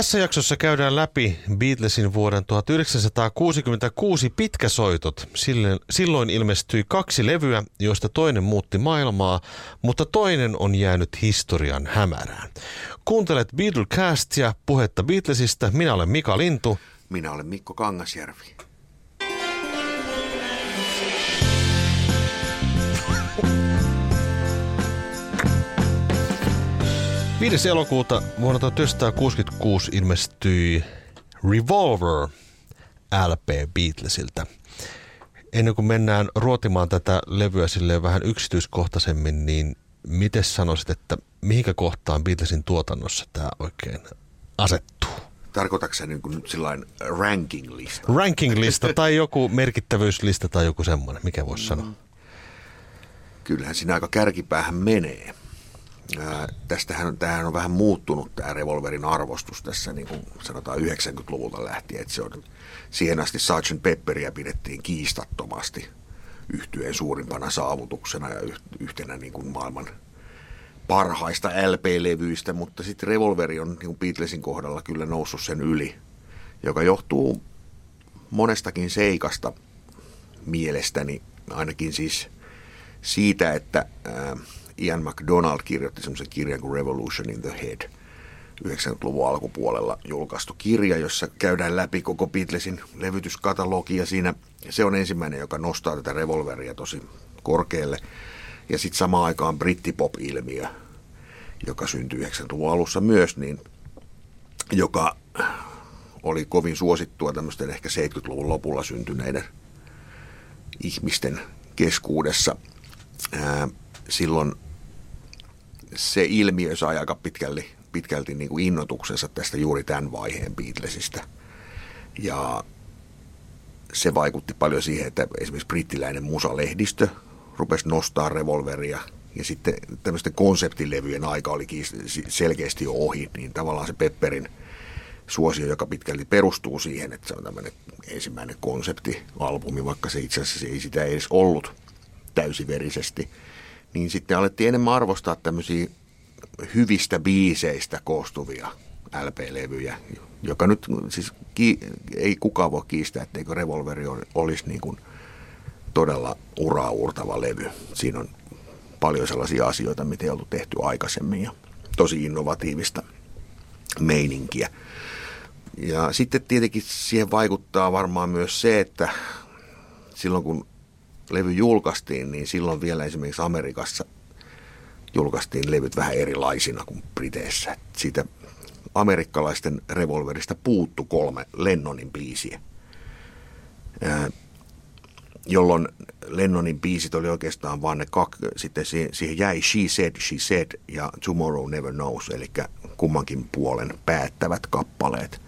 Tässä jaksossa käydään läpi Beatlesin vuoden 1966 pitkäsoitot. Silloin ilmestyi kaksi levyä, joista toinen muutti maailmaa, mutta toinen on jäänyt historian hämärään. Kuuntelet Beatlecastia, puhetta Beatlesista. Minä olen Mika Lintu. Minä olen Mikko Kangasjärvi. 5. elokuuta vuonna 1966 ilmestyi Revolver LP Beatlesiltä. Ennen kuin mennään ruotimaan tätä levyä sille vähän yksityiskohtaisemmin, niin miten sanoisit, että mihinkä kohtaan Beatlesin tuotannossa tämä oikein asettuu? Tarkoitatko se niin kuin sellainen ranking-lista? Ranking-lista tai joku merkittävyyslista tai joku semmoinen, mikä voisi sanoa? Mm. Kyllähän siinä aika kärkipäähän menee. Ää, tästähän tämähän on vähän muuttunut tämä revolverin arvostus tässä niin kuin sanotaan 90-luvulta lähtien, että se on siihen asti Sgt. Pepperia pidettiin kiistattomasti yhtyeen suurimpana saavutuksena ja yhtenä niin kuin maailman parhaista LP-levyistä, mutta sitten revolveri on niin kuin Beatlesin kohdalla kyllä noussut sen yli, joka johtuu monestakin seikasta mielestäni, ainakin siis siitä, että ää, Ian McDonald kirjoitti semmoisen kirjan kuin Revolution in the Head. 90-luvun alkupuolella julkaistu kirja, jossa käydään läpi koko Beatlesin levytyskatalogi ja siinä se on ensimmäinen, joka nostaa tätä revolveria tosi korkealle. Ja sitten samaan aikaan brittipop-ilmiö, joka syntyi 90-luvun alussa myös, niin joka oli kovin suosittua tämmöisten ehkä 70-luvun lopulla syntyneiden ihmisten keskuudessa. Silloin se ilmiö sai aika pitkälti, pitkälti niin kuin innotuksensa tästä juuri tämän vaiheen Beatlesista. Ja se vaikutti paljon siihen, että esimerkiksi brittiläinen musalehdistö rupesi nostaa revolveria ja sitten tämmöisten konseptilevyjen aika oli selkeästi jo ohi, niin tavallaan se Pepperin suosio, joka pitkälti perustuu siihen, että se on tämmöinen ensimmäinen konseptialbumi, vaikka se itse asiassa ei sitä edes ollut täysiverisesti – sitten alettiin enemmän arvostaa tämmöisiä hyvistä biiseistä koostuvia LP-levyjä, joka nyt siis ki, ei kukaan voi kiistää, etteikö Revolveri olisi niin kuin todella uraa uurtava levy. Siinä on paljon sellaisia asioita, mitä ei ollut tehty aikaisemmin ja tosi innovatiivista meininkiä. Ja sitten tietenkin siihen vaikuttaa varmaan myös se, että silloin kun levy julkaistiin, niin silloin vielä esimerkiksi Amerikassa julkaistiin levyt vähän erilaisina kuin Briteissä. Siitä amerikkalaisten revolverista puuttu kolme Lennonin biisiä, jolloin Lennonin biisit oli oikeastaan vain ne kaksi, sitten siihen jäi She Said, She Said ja Tomorrow Never Knows, eli kummankin puolen päättävät kappaleet.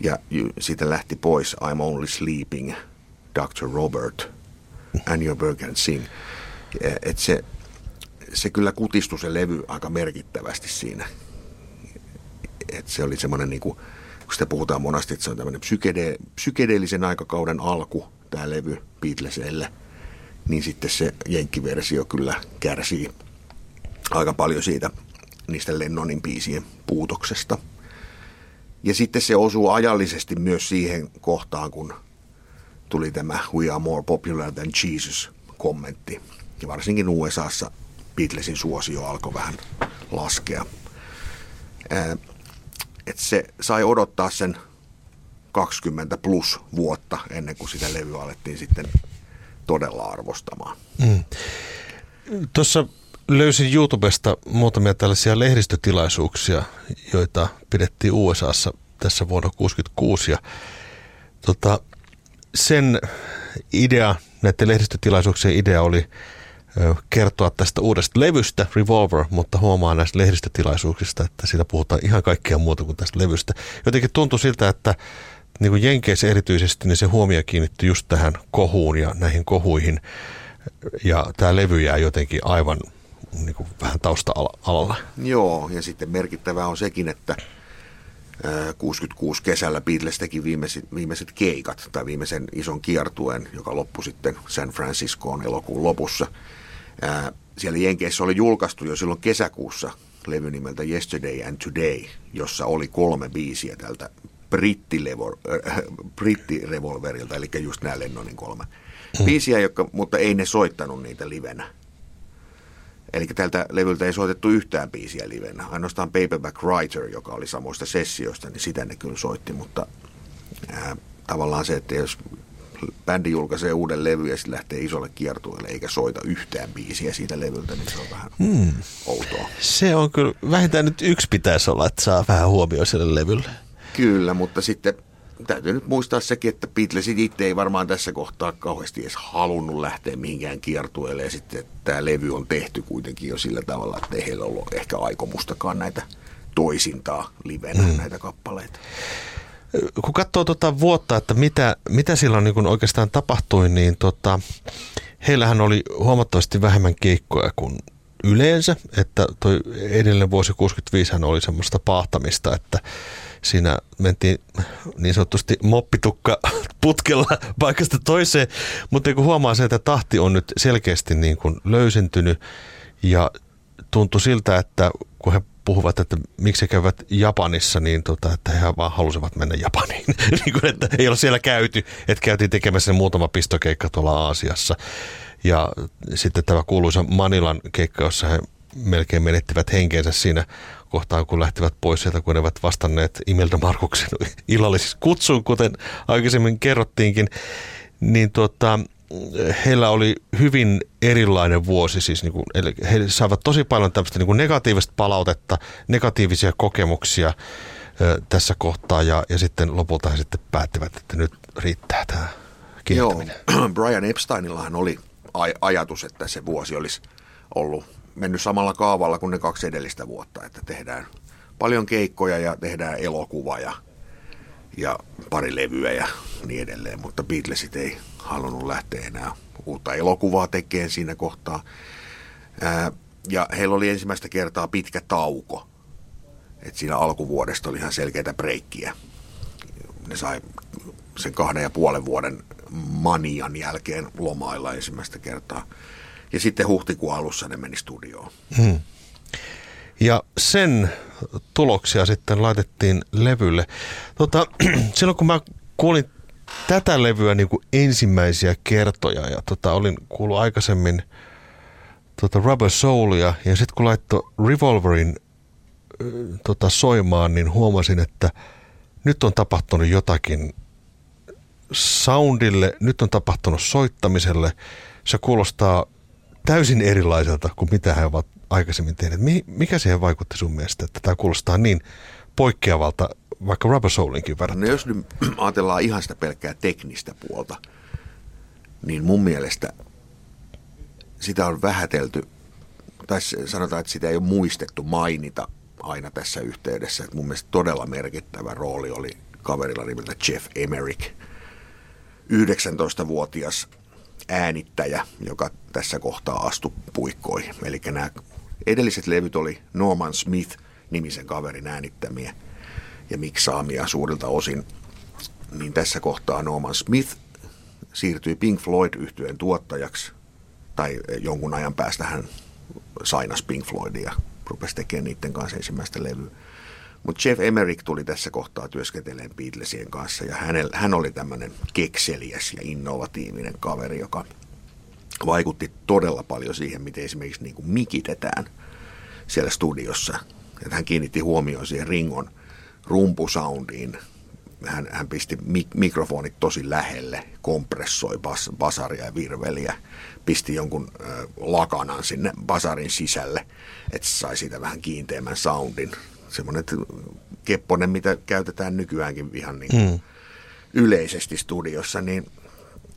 Ja siitä lähti pois I'm Only Sleeping, Dr. Robert – Burger and Sing. Et se, se kyllä kutistui se levy aika merkittävästi siinä. Et se oli semmoinen, niin kuin, kun sitä puhutaan monasti, että se on tämmöinen psykede, psykedeellisen aikakauden alku, tämä levy Beatlesille, niin sitten se jenkkiversio kyllä kärsii aika paljon siitä niistä Lennonin biisien puutoksesta. Ja sitten se osuu ajallisesti myös siihen kohtaan, kun tuli tämä We are more popular than Jesus kommentti. Ja varsinkin USAssa Beatlesin suosio alkoi vähän laskea. Et se sai odottaa sen 20 plus vuotta ennen kuin sitä levyä alettiin sitten todella arvostamaan. Mm. Tuossa löysin YouTubesta muutamia tällaisia lehdistötilaisuuksia, joita pidettiin USAssa tässä vuonna 1966. Ja tota, sen idea, näiden lehdistötilaisuuksien idea oli kertoa tästä uudesta levystä, Revolver, mutta huomaa näistä lehdistötilaisuuksista, että siitä puhutaan ihan kaikkea muuta kuin tästä levystä. Jotenkin tuntui siltä, että niin kuin Jenkeissä erityisesti, niin se huomio kiinnittyi just tähän kohuun ja näihin kohuihin. Ja tämä levy jää jotenkin aivan niin kuin vähän tausta-alalla. Joo, ja sitten merkittävää on sekin, että 66 kesällä Beatles teki viimeiset, viimeiset keikat tai viimeisen ison kiertueen, joka loppui sitten San Franciscoon elokuun lopussa. Siellä Jenkeissä oli julkaistu jo silloin kesäkuussa levy nimeltä Yesterday and Today, jossa oli kolme biisiä tältä äh, brittirevolverilta, eli just nämä Lennonin kolme mm. biisiä, jotka, mutta ei ne soittanut niitä livenä. Eli tältä levyltä ei soitettu yhtään biisiä livenä. Ainoastaan Paperback Writer, joka oli samoista sessioista, niin sitä ne kyllä soitti, mutta ää, tavallaan se, että jos bändi julkaisee uuden levy ja sitten lähtee isolle kiertueelle eikä soita yhtään biisiä siitä levyltä, niin se on vähän hmm. outoa. Se on kyllä, vähintään nyt yksi pitäisi olla, että saa vähän huomioon sille levylle. Kyllä, mutta sitten täytyy nyt muistaa sekin, että Beatlesit itse ei varmaan tässä kohtaa kauheasti edes halunnut lähteä mihinkään kiertueelle. Ja sitten tämä levy on tehty kuitenkin jo sillä tavalla, että ei heillä ollut ehkä aikomustakaan näitä toisintaa livenä mm. näitä kappaleita. Kun katsoo tuota vuotta, että mitä, mitä silloin niin oikeastaan tapahtui, niin tota, heillähän oli huomattavasti vähemmän keikkoja kuin yleensä, että toi edellinen vuosi 65 oli semmoista pahtamista, että siinä mentiin niin sanotusti moppitukka putkella paikasta toiseen, mutta kun huomaa se, että tahti on nyt selkeästi niin kuin löysentynyt ja tuntui siltä, että kun he puhuvat, että miksi he käyvät Japanissa, niin tota, että he vaan halusivat mennä Japaniin. niin kuin, että ei ole siellä käyty, että käytiin tekemässä muutama pistokeikka tuolla Aasiassa. Ja sitten tämä kuuluisa Manilan keikka, jossa he melkein menettivät henkeensä siinä kohtaan, kun lähtivät pois sieltä, kun ne ovat vastanneet Imelda Markuksen illallisissa kutsuun, kuten aikaisemmin kerrottiinkin, niin tota, heillä oli hyvin erilainen vuosi. Siis niin kuin, eli he saivat tosi paljon tämmöistä niin kuin negatiivista palautetta, negatiivisia kokemuksia ö, tässä kohtaa ja, ja sitten lopulta he sitten päättivät, että nyt riittää tämä kieltäminen. Joo, Brian Epsteinillahan oli aj- ajatus, että se vuosi olisi ollut mennyt samalla kaavalla kuin ne kaksi edellistä vuotta, että tehdään paljon keikkoja ja tehdään elokuva ja, ja pari levyä ja niin edelleen, mutta Beatlesit ei halunnut lähteä enää uutta elokuvaa tekemään siinä kohtaa. Ää, ja heillä oli ensimmäistä kertaa pitkä tauko. Et siinä alkuvuodesta oli ihan selkeitä breikkiä. Ne sai sen kahden ja puolen vuoden manian jälkeen lomailla ensimmäistä kertaa. Ja sitten huhtikuun alussa ne meni studioon. Hmm. Ja sen tuloksia sitten laitettiin levylle. Tota, silloin kun mä kuulin tätä levyä niin kuin ensimmäisiä kertoja ja tota, olin kuullut aikaisemmin tota Rubber Soulia ja sitten kun laittoi Revolverin tota, soimaan, niin huomasin, että nyt on tapahtunut jotakin soundille, nyt on tapahtunut soittamiselle. Se kuulostaa täysin erilaiselta kuin mitä he ovat aikaisemmin tehneet. Mikä siihen vaikutti sun mielestä, että tämä kuulostaa niin poikkeavalta vaikka Rubber Soulinkin verrattuna? No jos nyt ajatellaan ihan sitä pelkkää teknistä puolta, niin mun mielestä sitä on vähätelty, tai sanotaan, että sitä ei ole muistettu mainita aina tässä yhteydessä. Että mun mielestä todella merkittävä rooli oli kaverilla nimeltä Jeff Emerick, 19-vuotias äänittäjä, joka tässä kohtaa astui puikkoihin. Eli nämä edelliset levyt oli Norman Smith nimisen kaverin äänittämiä ja miksaamia suurilta osin. Niin tässä kohtaa Norman Smith siirtyi Pink floyd yhtyeen tuottajaksi, tai jonkun ajan päästä hän sainas Pink Floydia, rupesi tekemään niiden kanssa ensimmäistä levyä. Mutta Jeff Emerick tuli tässä kohtaa työskentelemään Beatlesien kanssa ja hänel, hän oli tämmöinen kekseliäs ja innovatiivinen kaveri, joka vaikutti todella paljon siihen, miten esimerkiksi niin kuin mikitetään siellä studiossa. Että hän kiinnitti huomioon siihen Ringon rumpusoundiin. Hän, hän pisti mik- mikrofonit tosi lähelle, kompressoi bas, basaria ja virveliä, pisti jonkun ö, lakanan sinne basarin sisälle, että sai siitä vähän kiinteämmän soundin semmoinen kepponen, mitä käytetään nykyäänkin ihan niin mm. yleisesti studiossa, niin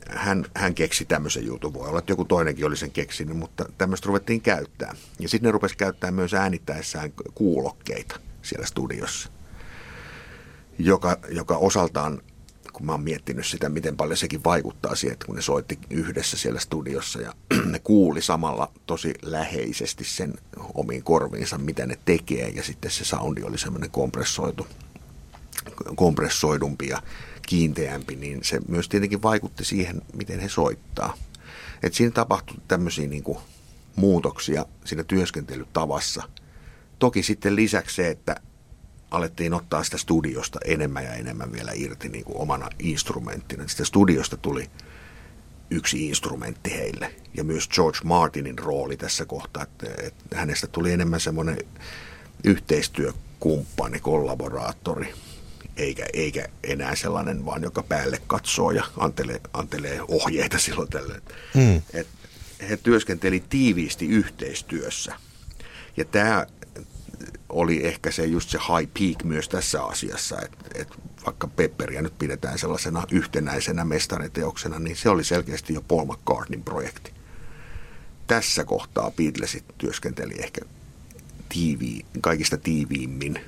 hän, hän keksi tämmöisen jutun. Voi olla, että joku toinenkin oli sen keksinyt, mutta tämmöistä ruvettiin käyttää. Ja sitten ne rupesi käyttää myös äänittäessään kuulokkeita siellä studiossa, joka, joka osaltaan kun mä oon miettinyt sitä, miten paljon sekin vaikuttaa siihen, että kun ne soitti yhdessä siellä studiossa ja ne kuuli samalla tosi läheisesti sen omiin korviinsa, mitä ne tekee ja sitten se soundi oli semmoinen kompressoitu, kompressoidumpi ja kiinteämpi, niin se myös tietenkin vaikutti siihen, miten he soittaa. Et siinä tapahtui tämmöisiä niin muutoksia siinä työskentelytavassa, toki sitten lisäksi se, että alettiin ottaa sitä studiosta enemmän ja enemmän vielä irti niin kuin omana instrumenttina. Sitä studiosta tuli yksi instrumentti heille. Ja myös George Martinin rooli tässä kohtaa, että, että hänestä tuli enemmän semmoinen yhteistyökumppani, kollaboraattori, eikä, eikä enää sellainen vaan, joka päälle katsoo ja antelee, antelee ohjeita silloin tällöin. Mm. Et he työskenteli tiiviisti yhteistyössä. Ja tämä oli ehkä se just se high peak myös tässä asiassa, että, että vaikka Pepperia nyt pidetään sellaisena yhtenäisenä mestariteoksena, niin se oli selkeästi jo Paul McCartneyn projekti. Tässä kohtaa Beatlesit työskenteli ehkä tiivi, kaikista tiiviimmin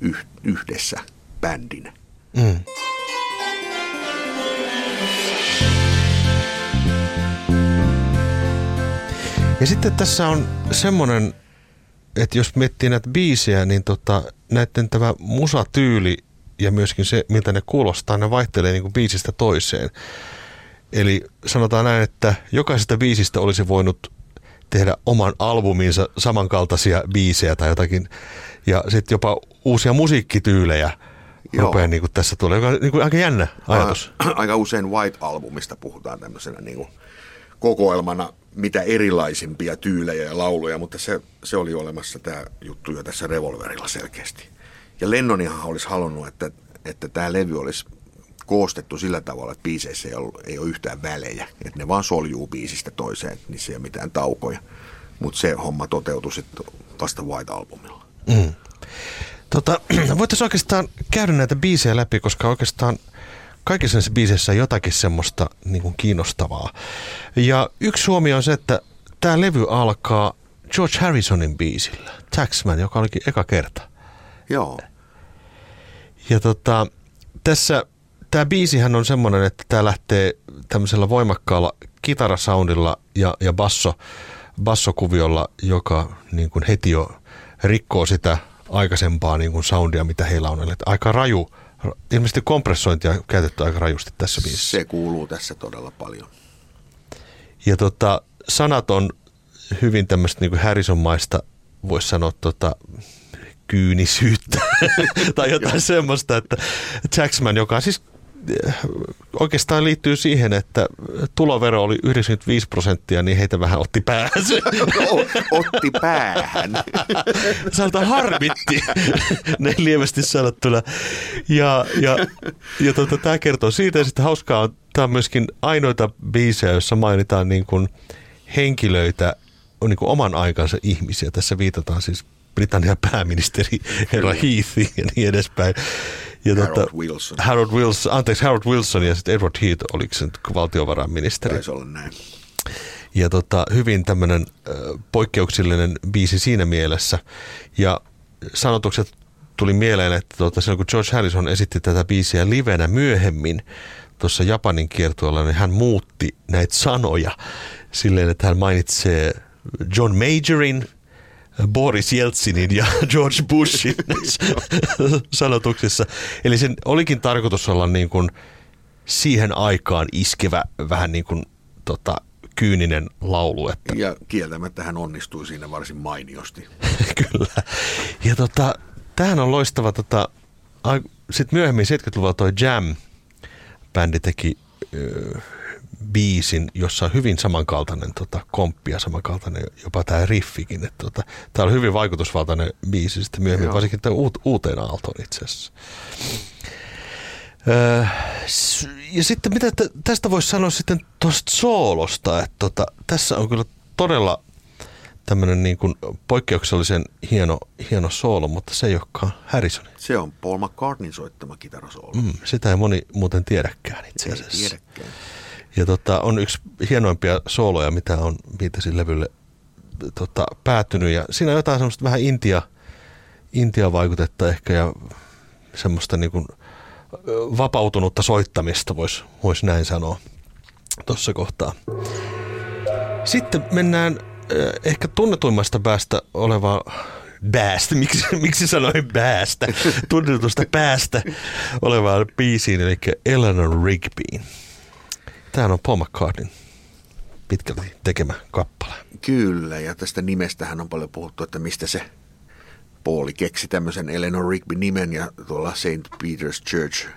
yh, yhdessä bändinä. Mm. Ja sitten tässä on semmoinen, että jos miettii näitä biisejä, niin tota, näiden tämä musatyyli ja myöskin se, miltä ne kuulostaa, ne vaihtelee niin kuin biisistä toiseen. Eli sanotaan näin, että jokaisesta biisistä olisi voinut tehdä oman albuminsa samankaltaisia biisejä tai jotakin, ja sitten jopa uusia musiikkityylejä Joo. rupeaa niin kuin tässä tulee, joka on niin kuin aika jännä ajatus. Aika usein White-albumista puhutaan tämmöisenä niin kuin kokoelmana mitä erilaisimpia tyylejä ja lauluja, mutta se, se oli olemassa tämä juttu jo tässä Revolverilla selkeästi. Ja Lennonihan olisi halunnut, että, että tämä levy olisi koostettu sillä tavalla, että biiseissä ei ole, ei ole yhtään välejä. Että ne vaan soljuu biisistä toiseen, niin se ei ole mitään taukoja. Mutta se homma toteutui sitten vasta White-albumilla. Mm. Tota, voitaisiin oikeastaan käydä näitä biisejä läpi, koska oikeastaan kaikissa näissä biiseissä on jotakin semmoista niin kuin kiinnostavaa. Ja yksi huomio on se, että tämä levy alkaa George Harrisonin biisillä, Taxman, joka olikin eka kerta. Joo. Ja tota, tässä tämä biisihän on semmoinen, että tämä lähtee tämmöisellä voimakkaalla kitarasoundilla ja, ja basso, bassokuviolla, joka niin kuin heti jo rikkoo sitä aikaisempaa niin kuin soundia, mitä heillä on. Eli aika raju, ilmeisesti kompressointia käytetty aika rajusti tässä biisissä. Se kuuluu tässä todella paljon. Ja tota, sanat on hyvin tämmöistä niin Harrison-maista, voisi sanoa tota, kyynisyyttä tai jotain semmoista, että Jacksman, joka on siis oikeastaan liittyy siihen, että tulovero oli 95 prosenttia, niin heitä vähän otti päähän. otti päähän. Sanotaan harmitti, ne lievästi sanottuna. Ja, ja, ja tota, tämä kertoo siitä, ja sitten hauskaa on, tämä on myöskin ainoita biisejä, joissa mainitaan niin kuin henkilöitä, niin kuin oman aikansa ihmisiä. Tässä viitataan siis Britannian pääministeri herra Heathiin ja niin edespäin. Ja Harold tota, Wilson. Harold Wilson, anteeksi, Harold Wilson ja sitten Edward Heath, oliko se nyt valtiovarainministeri? Taisi olla näin. Ja tota, hyvin tämmöinen poikkeuksellinen biisi siinä mielessä. Ja sanotukset tuli mieleen, että tota, silloin kun George Harrison esitti tätä biisiä livenä myöhemmin tuossa Japanin kiertueella, niin hän muutti näitä sanoja silleen, että hän mainitsee John Majorin – Boris Jeltsinin ja George Bushin sanotuksissa. Eli sen olikin tarkoitus olla niin kuin siihen aikaan iskevä vähän niin kuin tota, kyyninen laulu. Että... Ja kieltämättä hän onnistui siinä varsin mainiosti. Kyllä. Ja tota, tämähän on loistava, tota, sitten myöhemmin 70-luvulla toi Jam-bändi teki biisin, jossa on hyvin samankaltainen tota, komppi ja samankaltainen jopa tämä riffikin. Että, tota, tämä on hyvin vaikutusvaltainen biisi sitten myöhemmin, Joo. varsinkin tämän uut, uuteen aaltoon itse asiassa. Öö, ja sitten mitä tästä voisi sanoa sitten tuosta soolosta, että tota, tässä on kyllä todella tämmöinen niin kuin poikkeuksellisen hieno, hieno soolo, mutta se ei olekaan Harrison. Se on Paul McCartneyn soittama kitarasoolo. Mm, sitä ei moni muuten tiedäkään itse asiassa. Ei tiedäkään. Ja tota, on yksi hienoimpia sooloja, mitä on Beatlesin levylle tota, päättynyt. Ja siinä on jotain semmoista vähän Intia, Intia-vaikutetta ehkä ja semmoista niin kuin vapautunutta soittamista, voisi vois näin sanoa tuossa kohtaa. Sitten mennään ehkä tunnetuimmasta päästä olevaa bäästä, miksi, miksi sanoin bäästä, tunnetusta päästä olevaan biisiin, eli Eleanor Rigbyin. Tämä on Paul McCartney pitkälti tekemä kappale. Kyllä, ja tästä nimestähän on paljon puhuttu, että mistä se Pauli keksi tämmöisen Eleanor Rigby-nimen ja tuolla St. Peter's Church,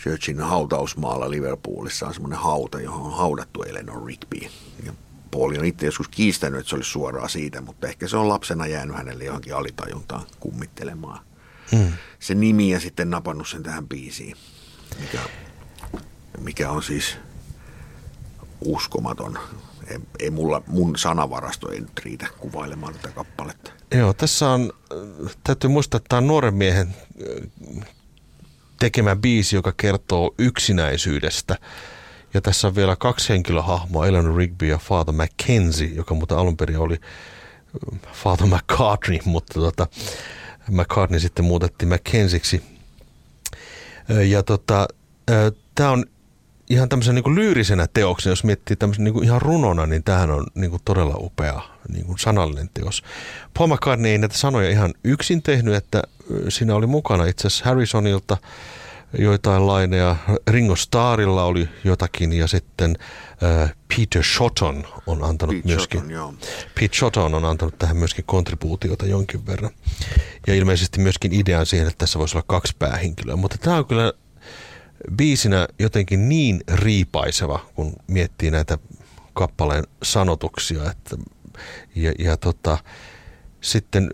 Churchin hautausmaalla Liverpoolissa on semmoinen hauta, johon on haudattu Eleanor Rigby. Ja Pauli on itse joskus kiistänyt, että se olisi suoraan siitä, mutta ehkä se on lapsena jäänyt hänelle johonkin alitajuntaan kummittelemaan. Hmm. Se nimi ja sitten napannut sen tähän biisiin, mikä, mikä on siis uskomaton. Ei, ei mulla, mun sanavarasto ei nyt riitä kuvailemaan tätä kappaletta. Joo, tässä on, täytyy muistaa, että tämä on nuoren miehen tekemä biisi, joka kertoo yksinäisyydestä. Ja tässä on vielä kaksi henkilöhahmoa, Eleanor Rigby ja Father Mackenzie, joka muuten alun perin oli Father McCartney, mutta tota, McCartney sitten muutettiin Mackenziksi. Ja tota, tämä on ihan tämmöisen niin lyyrisenä teoksena, jos miettii tämmöisen niin ihan runona, niin tämähän on niin kuin todella upea niin kuin sanallinen teos. Paul McCartney ei näitä sanoja ihan yksin tehnyt, että siinä oli mukana itse asiassa Harrisonilta joitain laineja, Ringo Starrilla oli jotakin ja sitten äh, Peter Shotton on antanut Pete myöskin, Shotton, Pete Shotton on antanut tähän myöskin kontribuutiota jonkin verran. Ja ilmeisesti myöskin idean siihen, että tässä voisi olla kaksi päähenkilöä, mutta tämä on kyllä biisinä jotenkin niin riipaiseva, kun miettii näitä kappaleen sanotuksia. Että, ja, ja tota, sitten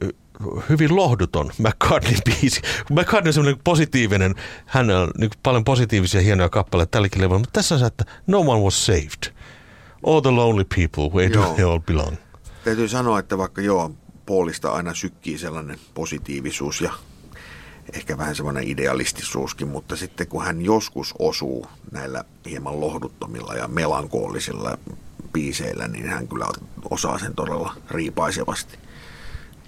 hyvin lohduton McCartney-biisi. McCartney on semmoinen positiivinen, hän on niin paljon positiivisia hienoja kappaleita tälläkin levyllä, mutta tässä on se, että no one was saved. All the lonely people, where do they all belong? Täytyy sanoa, että vaikka joo, Paulista aina sykkii sellainen positiivisuus ja ehkä vähän semmoinen idealistisuuskin, mutta sitten kun hän joskus osuu näillä hieman lohduttomilla ja melankoolisilla biiseillä, niin hän kyllä osaa sen todella riipaisevasti.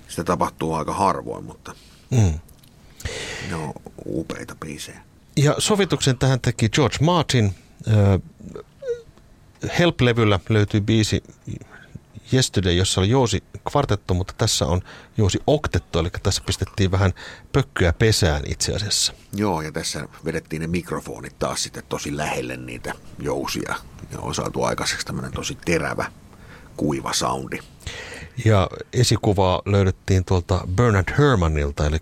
Sitä tapahtuu aika harvoin, mutta mm. ne on upeita biisejä. Ja sovituksen tähän teki George Martin. Help-levyllä löytyy biisi Yesterday, jossa oli Joosi kvartetto, mutta tässä on Joosi oktetto, eli tässä pistettiin vähän pökkyä pesään itse asiassa. Joo, ja tässä vedettiin ne mikrofonit taas sitten tosi lähelle niitä jousia, ja on saatu aikaiseksi tämmöinen tosi terävä, kuiva soundi. Ja esikuvaa löydettiin tuolta Bernard Hermanilta, eli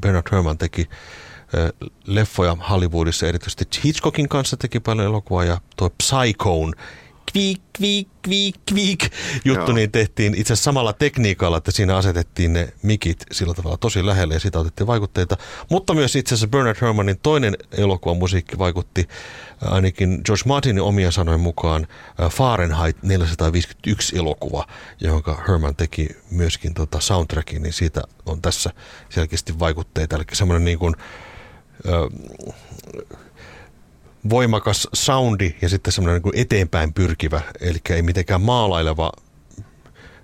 Bernard Herman teki leffoja Hollywoodissa, erityisesti Hitchcockin kanssa teki paljon elokuvaa ja tuo Psychoon kviik, kviik, kviik, kviik juttu, Joo. niin tehtiin itse asiassa samalla tekniikalla, että siinä asetettiin ne mikit sillä tavalla tosi lähelle ja siitä otettiin vaikutteita. Mutta myös itse asiassa Bernard Hermanin toinen elokuvan musiikki vaikutti äh, ainakin George Martinin omia sanojen mukaan äh, Fahrenheit 451 elokuva, johon Herman teki myöskin tota soundtrackin, niin siitä on tässä selkeästi vaikutteita. Eli semmoinen niin kuin, äh, voimakas soundi ja sitten semmoinen niin eteenpäin pyrkivä, eli ei mitenkään maalaileva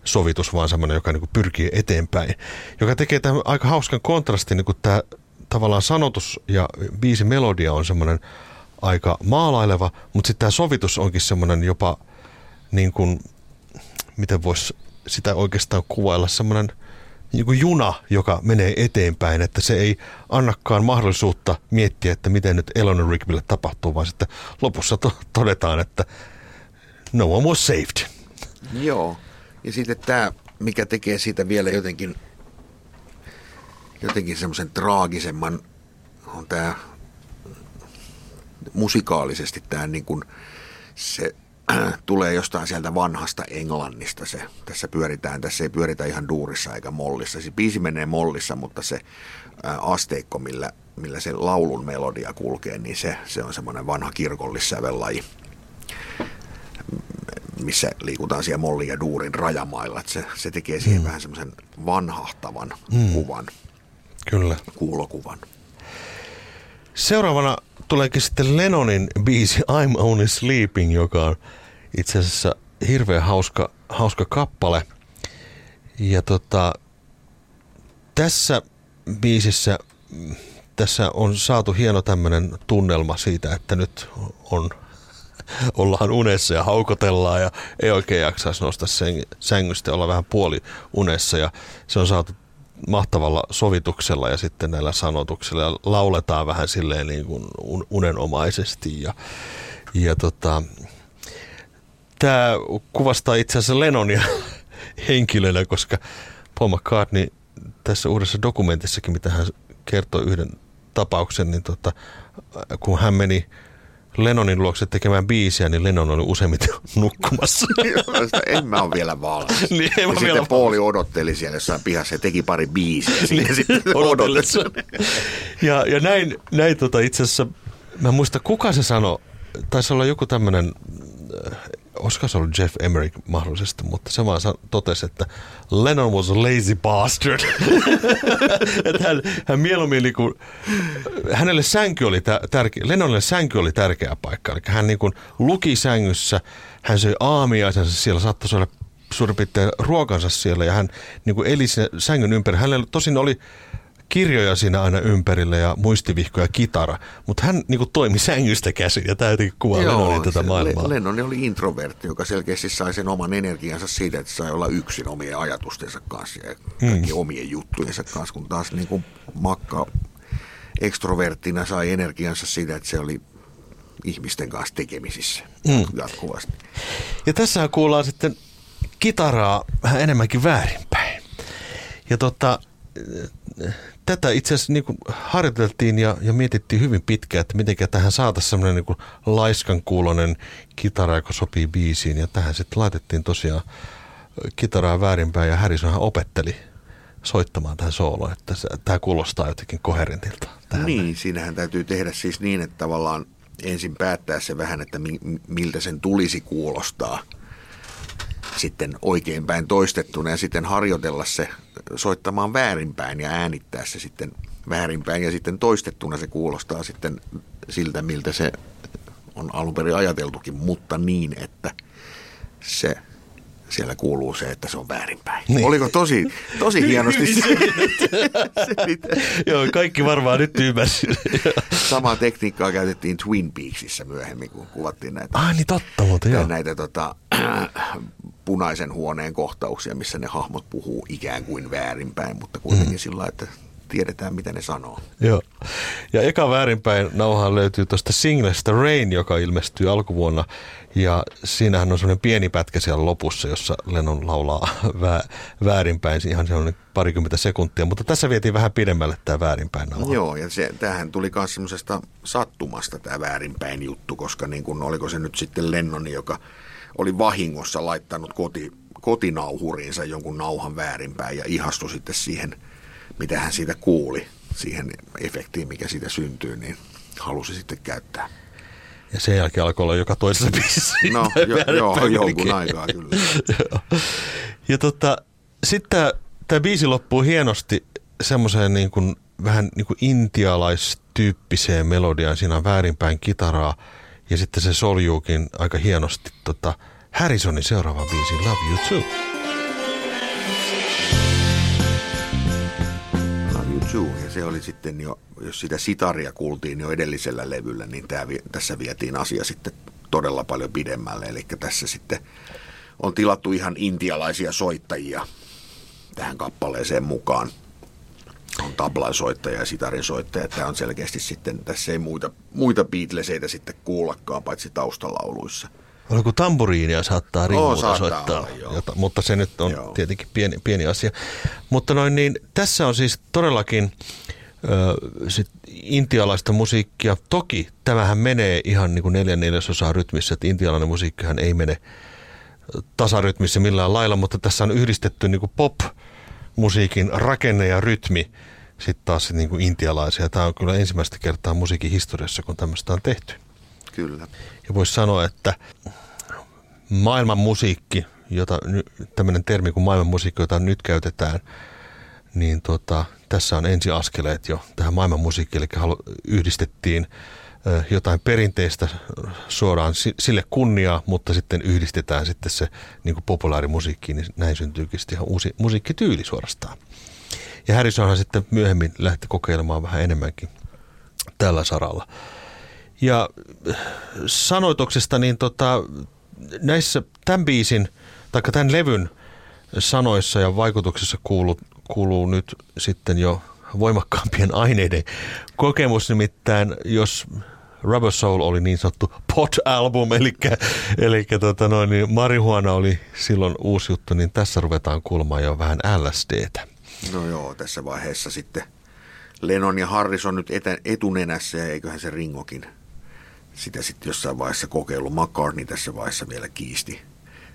sovitus, vaan semmoinen, joka niin pyrkii eteenpäin, joka tekee tämän aika hauskan kontrastin, niin kuin tämä tavallaan sanotus ja biisi melodia on semmoinen aika maalaileva, mutta sitten tämä sovitus onkin semmoinen jopa niin kuin, miten voisi sitä oikeastaan kuvailla, semmoinen niin kuin juna, joka menee eteenpäin, että se ei annakaan mahdollisuutta miettiä, että miten nyt Eleanor Rigbylle tapahtuu, vaan sitten lopussa to- todetaan, että no one was saved. Joo, ja sitten tämä, mikä tekee siitä vielä jotenkin, jotenkin semmoisen traagisemman, on tämä musikaalisesti tämä niin kuin se tulee jostain sieltä vanhasta Englannista se. Tässä pyöritään, tässä ei pyöritä ihan duurissa eikä mollissa. Se biisi menee mollissa, mutta se asteikko, millä, millä se laulun melodia kulkee, niin se, se on semmoinen vanha kirkollissävellaji, missä liikutaan siellä mollin ja duurin rajamailla. Että se, se tekee siihen mm. vähän semmoisen vanhahtavan mm. kuvan. Kyllä. Kuulokuvan. Seuraavana tuleekin sitten Lennonin biisi I'm Only Sleeping, joka on itse asiassa hirveän hauska, hauska kappale. Ja tota, tässä biisissä tässä on saatu hieno tämmöinen tunnelma siitä, että nyt on, ollaan unessa ja haukotellaan ja ei oikein jaksaisi nostaa sängystä olla vähän puoli unessa ja se on saatu mahtavalla sovituksella ja sitten näillä sanotuksilla ja lauletaan vähän silleen niin kuin unenomaisesti ja, ja tota, tämä kuvastaa itse asiassa Lennonia henkilönä, koska Paul McCartney tässä uudessa dokumentissakin, mitä hän kertoi yhden tapauksen, niin tota, kun hän meni Lennonin luokse tekemään biisiä, niin Lennon oli useimmiten nukkumassa. en mä ole vielä valmis. niin, en ja sitten vielä Pauli odotteli siellä jossain pihassa ja teki pari biisiä. Siinä sitten ja, ja näin, näin tota itse asiassa, mä muista kuka se sanoi, taisi olla joku tämmöinen, olisiko se ollut Jeff Emerick mahdollisesti, mutta se vaan totesi, että Lennon was a lazy bastard. että hän, hän mieluummin niin kuin, hänelle sänky oli tä- tärkeä, Lennonille sänky oli tärkeä paikka. Eli hän niin kuin luki sängyssä, hän söi aamiaisensa siellä, saattoi syödä suurin piirtein ruokansa siellä ja hän niin kuin eli sängyn ympäri. Hänellä tosin oli kirjoja siinä aina ympärillä ja muistivihko ja kitara, mutta hän niin kuin toimi sängystä käsin ja tämä jotenkin kuvaa Lennonin tätä maailmaa. Le- Lennon oli introvertti, joka selkeästi sai sen oman energiansa siitä, että sai olla yksin omien ajatustensa kanssa ja hmm. omien juttujensa kanssa, kun taas niin kuin Makka ekstroverttina sai energiansa siitä, että se oli ihmisten kanssa tekemisissä Hmm. jatkuvasti. Ja tässä kuullaan sitten kitaraa vähän enemmänkin väärinpäin. Ja tota, tätä itse asiassa niin harjoiteltiin ja, ja mietittiin hyvin pitkään, että miten tähän saataisiin semmoinen niin laiskan kuulonen kitara, joka sopii biisiin. Ja tähän sitten laitettiin tosiaan kitaraa väärinpäin ja Harrisonhan opetteli soittamaan tähän sooloon, että tämä kuulostaa jotenkin koherentilta. Tähän. Niin, siinähän täytyy tehdä siis niin, että tavallaan ensin päättää se vähän, että mi- miltä sen tulisi kuulostaa sitten oikeinpäin toistettuna ja sitten harjoitella se soittamaan väärinpäin ja äänittää se sitten väärinpäin. Ja sitten toistettuna se kuulostaa sitten siltä, miltä se on alun perin ajateltukin, mutta niin, että se siellä kuuluu se, että se on väärinpäin. Niin. Niin. Oliko tosi, tosi hienosti se, se, Joo, kaikki varmaan nyt ymmärsi. Samaa tekniikkaa käytettiin Twin Peaksissa myöhemmin, kun kuvattiin näitä, Ai niin totta muuten, joo. näitä tota, punaisen huoneen kohtauksia, missä ne hahmot puhuu ikään kuin väärinpäin, mutta kuitenkin mm. sillä että tiedetään, mitä ne sanoo. Joo. Ja eka väärinpäin nauhaan löytyy tuosta singlestä Rain, joka ilmestyy alkuvuonna. Ja siinähän on semmoinen pieni pätkä siellä lopussa, jossa Lennon laulaa vä- väärinpäin. Ihan semmoinen parikymmentä sekuntia, mutta tässä vietiin vähän pidemmälle tämä väärinpäin nauha. Joo, ja se, tämähän tuli myös semmoisesta sattumasta tämä väärinpäin juttu, koska niin kun, oliko se nyt sitten Lennoni, joka oli vahingossa laittanut koti, kotinauhuriinsa jonkun nauhan väärinpäin ja ihastui sitten siihen, mitä hän siitä kuuli, siihen efektiin, mikä siitä syntyy, niin halusi sitten käyttää. Ja sen jälkeen alkoi olla joka toisessa biisissä. No, jo, joo, jonkun aikaa kyllä. Ja tota, sitten tämä biisi loppuu hienosti semmoiseen niin kuin, vähän niin kuin intialaistyyppiseen melodiaan. Siinä on väärinpäin kitaraa ja sitten se soljuukin aika hienosti tota, Harrisonin seuraava biisi Love You Too. Too. Ja se oli sitten jo, jos sitä sitaria kuultiin jo edellisellä levyllä, niin tää, tässä vietiin asia sitten todella paljon pidemmälle. Eli tässä sitten on tilattu ihan intialaisia soittajia tähän kappaleeseen mukaan. On tablansoittaja ja sitarinsoittaja. Tämä on selkeästi sitten, tässä ei muita, muita Beatleseitä sitten kuullakaan, paitsi taustalauluissa. Oliko tamburiinia saattaa ringuuta saattaa soittaa, olla, joo. jota, mutta se nyt on Joo. tietenkin pieni, pieni asia. Mutta noin niin, tässä on siis todellakin ö, sit intialaista musiikkia. Toki tämähän menee ihan niin kuin neljän neljäsosaa rytmissä, että intialainen musiikkihan ei mene tasarytmissä millään lailla, mutta tässä on yhdistetty niin kuin pop-musiikin rakenne ja rytmi sitten taas niin kuin intialaisia. Tämä on kyllä ensimmäistä kertaa musiikin historiassa, kun tämmöistä on tehty. Kyllä. Ja voisi sanoa, että maailman musiikki, jota tämmöinen termi kuin maailman musiikki, jota nyt käytetään, niin tota, tässä on ensiaskeleet jo tähän maailman musiikkiin, eli yhdistettiin jotain perinteistä, suoraan si- sille kunniaa, mutta sitten yhdistetään sitten se niin kuin populaarimusiikkiin, niin näin syntyykin sitten ihan uusi musiikkityyli suorastaan. Ja Harrisonhan sitten myöhemmin lähti kokeilemaan vähän enemmänkin tällä saralla. Ja sanoituksesta, niin tota, näissä tämän biisin, tai tämän levyn sanoissa ja vaikutuksissa kuuluu, kuuluu nyt sitten jo voimakkaampien aineiden kokemus, nimittäin jos Rubber Soul oli niin sanottu pot-album, eli, eli tota noin, niin marihuana oli silloin uusi juttu, niin tässä ruvetaan kuulemaan jo vähän LSDtä. No joo, tässä vaiheessa sitten Lennon ja Harris on nyt etä, etunenässä ja eiköhän se Ringokin sitä sitten jossain vaiheessa kokeilu. McCartney tässä vaiheessa vielä kiisti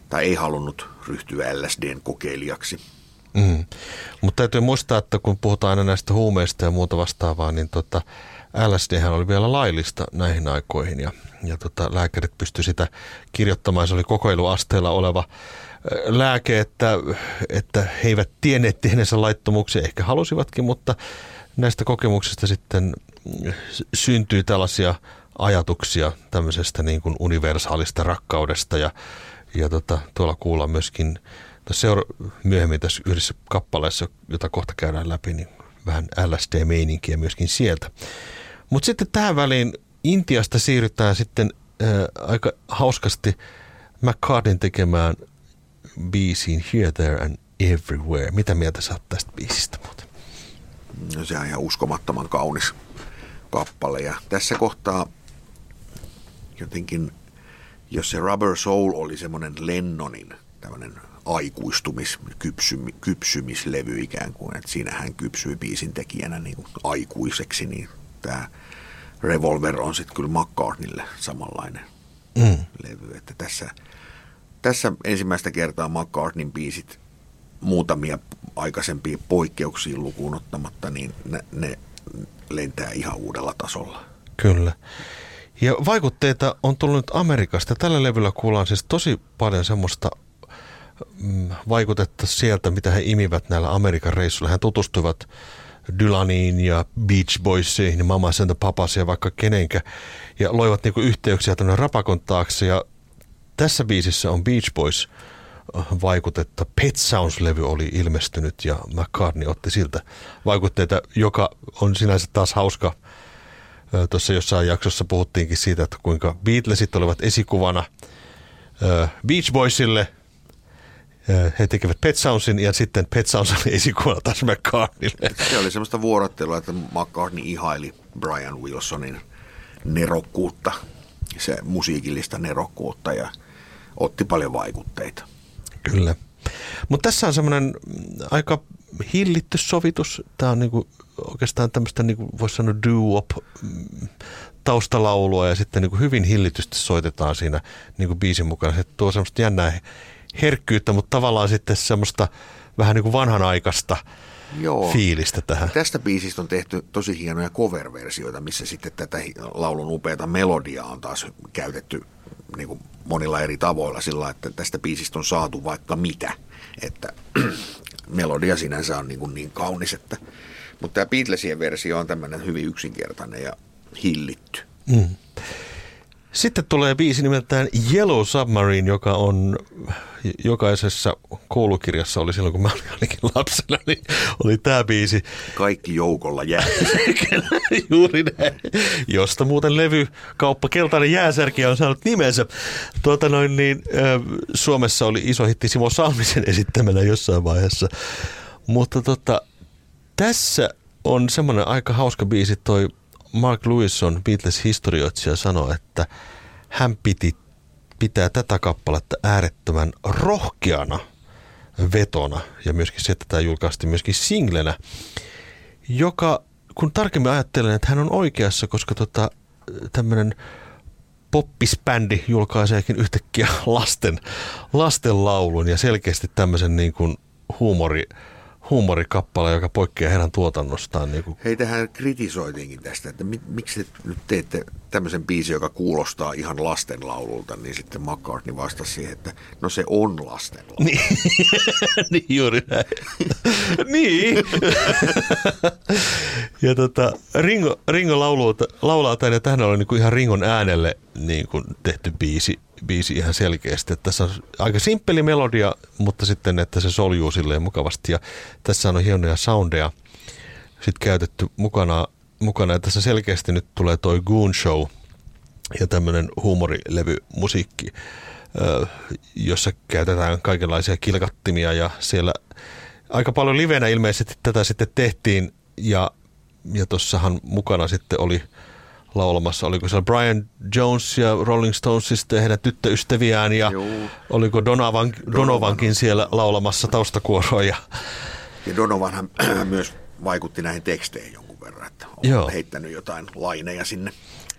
tai ei halunnut ryhtyä LSDn kokeilijaksi. Mm. Mutta täytyy muistaa, että kun puhutaan aina näistä huumeista ja muuta vastaavaa, niin tota, LSD oli vielä laillista näihin aikoihin ja, ja tota, lääkärit pystyivät sitä kirjoittamaan. Se oli kokoiluasteella oleva lääke, että, että he eivät tienneet tehneensä laittomuuksia, ehkä halusivatkin, mutta näistä kokemuksista sitten syntyy tällaisia ajatuksia tämmöisestä niin kuin universaalista rakkaudesta ja, ja tota, tuolla kuullaan myöskin seura- myöhemmin tässä yhdessä kappaleessa, jota kohta käydään läpi, niin vähän LSD-meininkiä myöskin sieltä. Mutta sitten tähän väliin Intiasta siirrytään sitten äh, aika hauskasti McCartneyn tekemään biisiin Here, There and Everywhere. Mitä mieltä sä oot tästä biisistä muuten? No se on ihan uskomattoman kaunis kappale. Ja tässä kohtaa jotenkin, jos se Rubber Soul oli semmoinen Lennonin tämmöinen aikuistumis, kypsymi, kypsymislevy ikään kuin, että siinä hän kypsyi biisin tekijänä niin kuin aikuiseksi, niin tämä Revolver on sitten kyllä McCartneylle samanlainen mm. levy, että tässä, tässä ensimmäistä kertaa McCartneyn biisit muutamia aikaisempia poikkeuksia lukuun ottamatta, niin ne, ne lentää ihan uudella tasolla. Kyllä. Ja vaikutteita on tullut Amerikasta. Tällä levyllä kuullaan siis tosi paljon semmoista mm, vaikutetta sieltä, mitä he imivät näillä Amerikan reissuilla. He tutustuivat Dylaniin ja Beach Boysiin Mama Santa Papas ja vaikka kenenkä. Ja loivat niinku yhteyksiä tuonne rapakon taakse. Ja tässä biisissä on Beach Boys äh, vaikutetta. Pet Sounds-levy oli ilmestynyt ja McCartney otti siltä vaikutteita, joka on sinänsä taas hauska – Tuossa jossain jaksossa puhuttiinkin siitä, että kuinka Beatlesit olivat esikuvana Beach Boysille. He tekevät Pet Soundsin ja sitten Pet Sounds oli esikuvana taas McCartneylle. Se oli semmoista vuorottelua, että McCartney ihaili Brian Wilsonin nerokkuutta, se musiikillista nerokkuutta ja otti paljon vaikutteita. Kyllä. Mutta tässä on semmoinen aika hillitty sovitus. Tämä on niinku oikeastaan tämmöistä, niinku voisi sanoa doo mm, taustalaulua ja sitten niinku hyvin hillitysti soitetaan siinä niinku biisin mukana. Se tuo semmoista jännää herkkyyttä, mutta tavallaan sitten semmoista vähän niin kuin vanhanaikaista Joo. fiilistä tähän. Tästä biisistä on tehty tosi hienoja cover-versioita, missä sitten tätä laulun upeata melodiaa on taas käytetty niin kuin monilla eri tavoilla sillä että tästä biisistä on saatu vaikka mitä. Että melodia sinänsä on niin, kuin niin kaunis, että, mutta tämä Beatlesien versio on tämmöinen hyvin yksinkertainen ja hillitty. Mm. Sitten tulee biisi nimeltään Yellow Submarine, joka on jokaisessa koulukirjassa oli silloin, kun mä olin ainakin lapsena, niin oli tämä biisi. Kaikki joukolla jää. Juuri näin. Josta muuten levy kauppa Keltainen jääsärki on saanut nimensä. Tuota noin, niin, Suomessa oli iso hitti Simo Salmisen esittämänä jossain vaiheessa. Mutta tota, tässä on semmoinen aika hauska biisi, toi Mark Lewison, Beatles-historioitsija, sanoi, että hän piti, pitää tätä kappaletta äärettömän rohkeana vetona ja myöskin se, että tämä julkaistiin myöskin singlenä, joka, kun tarkemmin ajattelen, että hän on oikeassa, koska tota, tämmöinen poppisbändi julkaiseekin yhtäkkiä lasten, lasten laulun ja selkeästi tämmöisen niin kuin huumori, huumorikappale, joka poikkeaa heidän tuotannostaan. Niin kuin. Heitähän kritisoitiinkin tästä, että mi- miksi te nyt teette tämmöisen biisin, joka kuulostaa ihan lastenlaululta, niin sitten McCartney vastasi siihen, että no se on lastenlaulu. Niin, niin juuri näin. niin. ja tota, Ringo, Ringo lauluu, laulaa tämän ja tähän oli niin kuin ihan Ringon äänelle niin kuin tehty biisi biisi ihan selkeästi. Että tässä on aika simppeli melodia, mutta sitten, että se soljuu silleen mukavasti. Ja tässä on hienoja soundeja sitten käytetty mukana, mukana. Ja tässä selkeästi nyt tulee toi Goon Show ja tämmöinen huumorilevy musiikki, jossa käytetään kaikenlaisia kilkattimia ja siellä aika paljon livenä ilmeisesti tätä sitten tehtiin ja, ja tuossahan mukana sitten oli – laulamassa. Oliko siellä Brian Jones ja Rolling Stonesista ja heidän tyttöystäviään ja Joo. oliko Donovan, Donovankin siellä laulamassa taustakuoroa. Ja, Ja Donovanhan myös vaikutti näihin teksteihin jonkun verran, että on Joo. heittänyt jotain laineja sinne.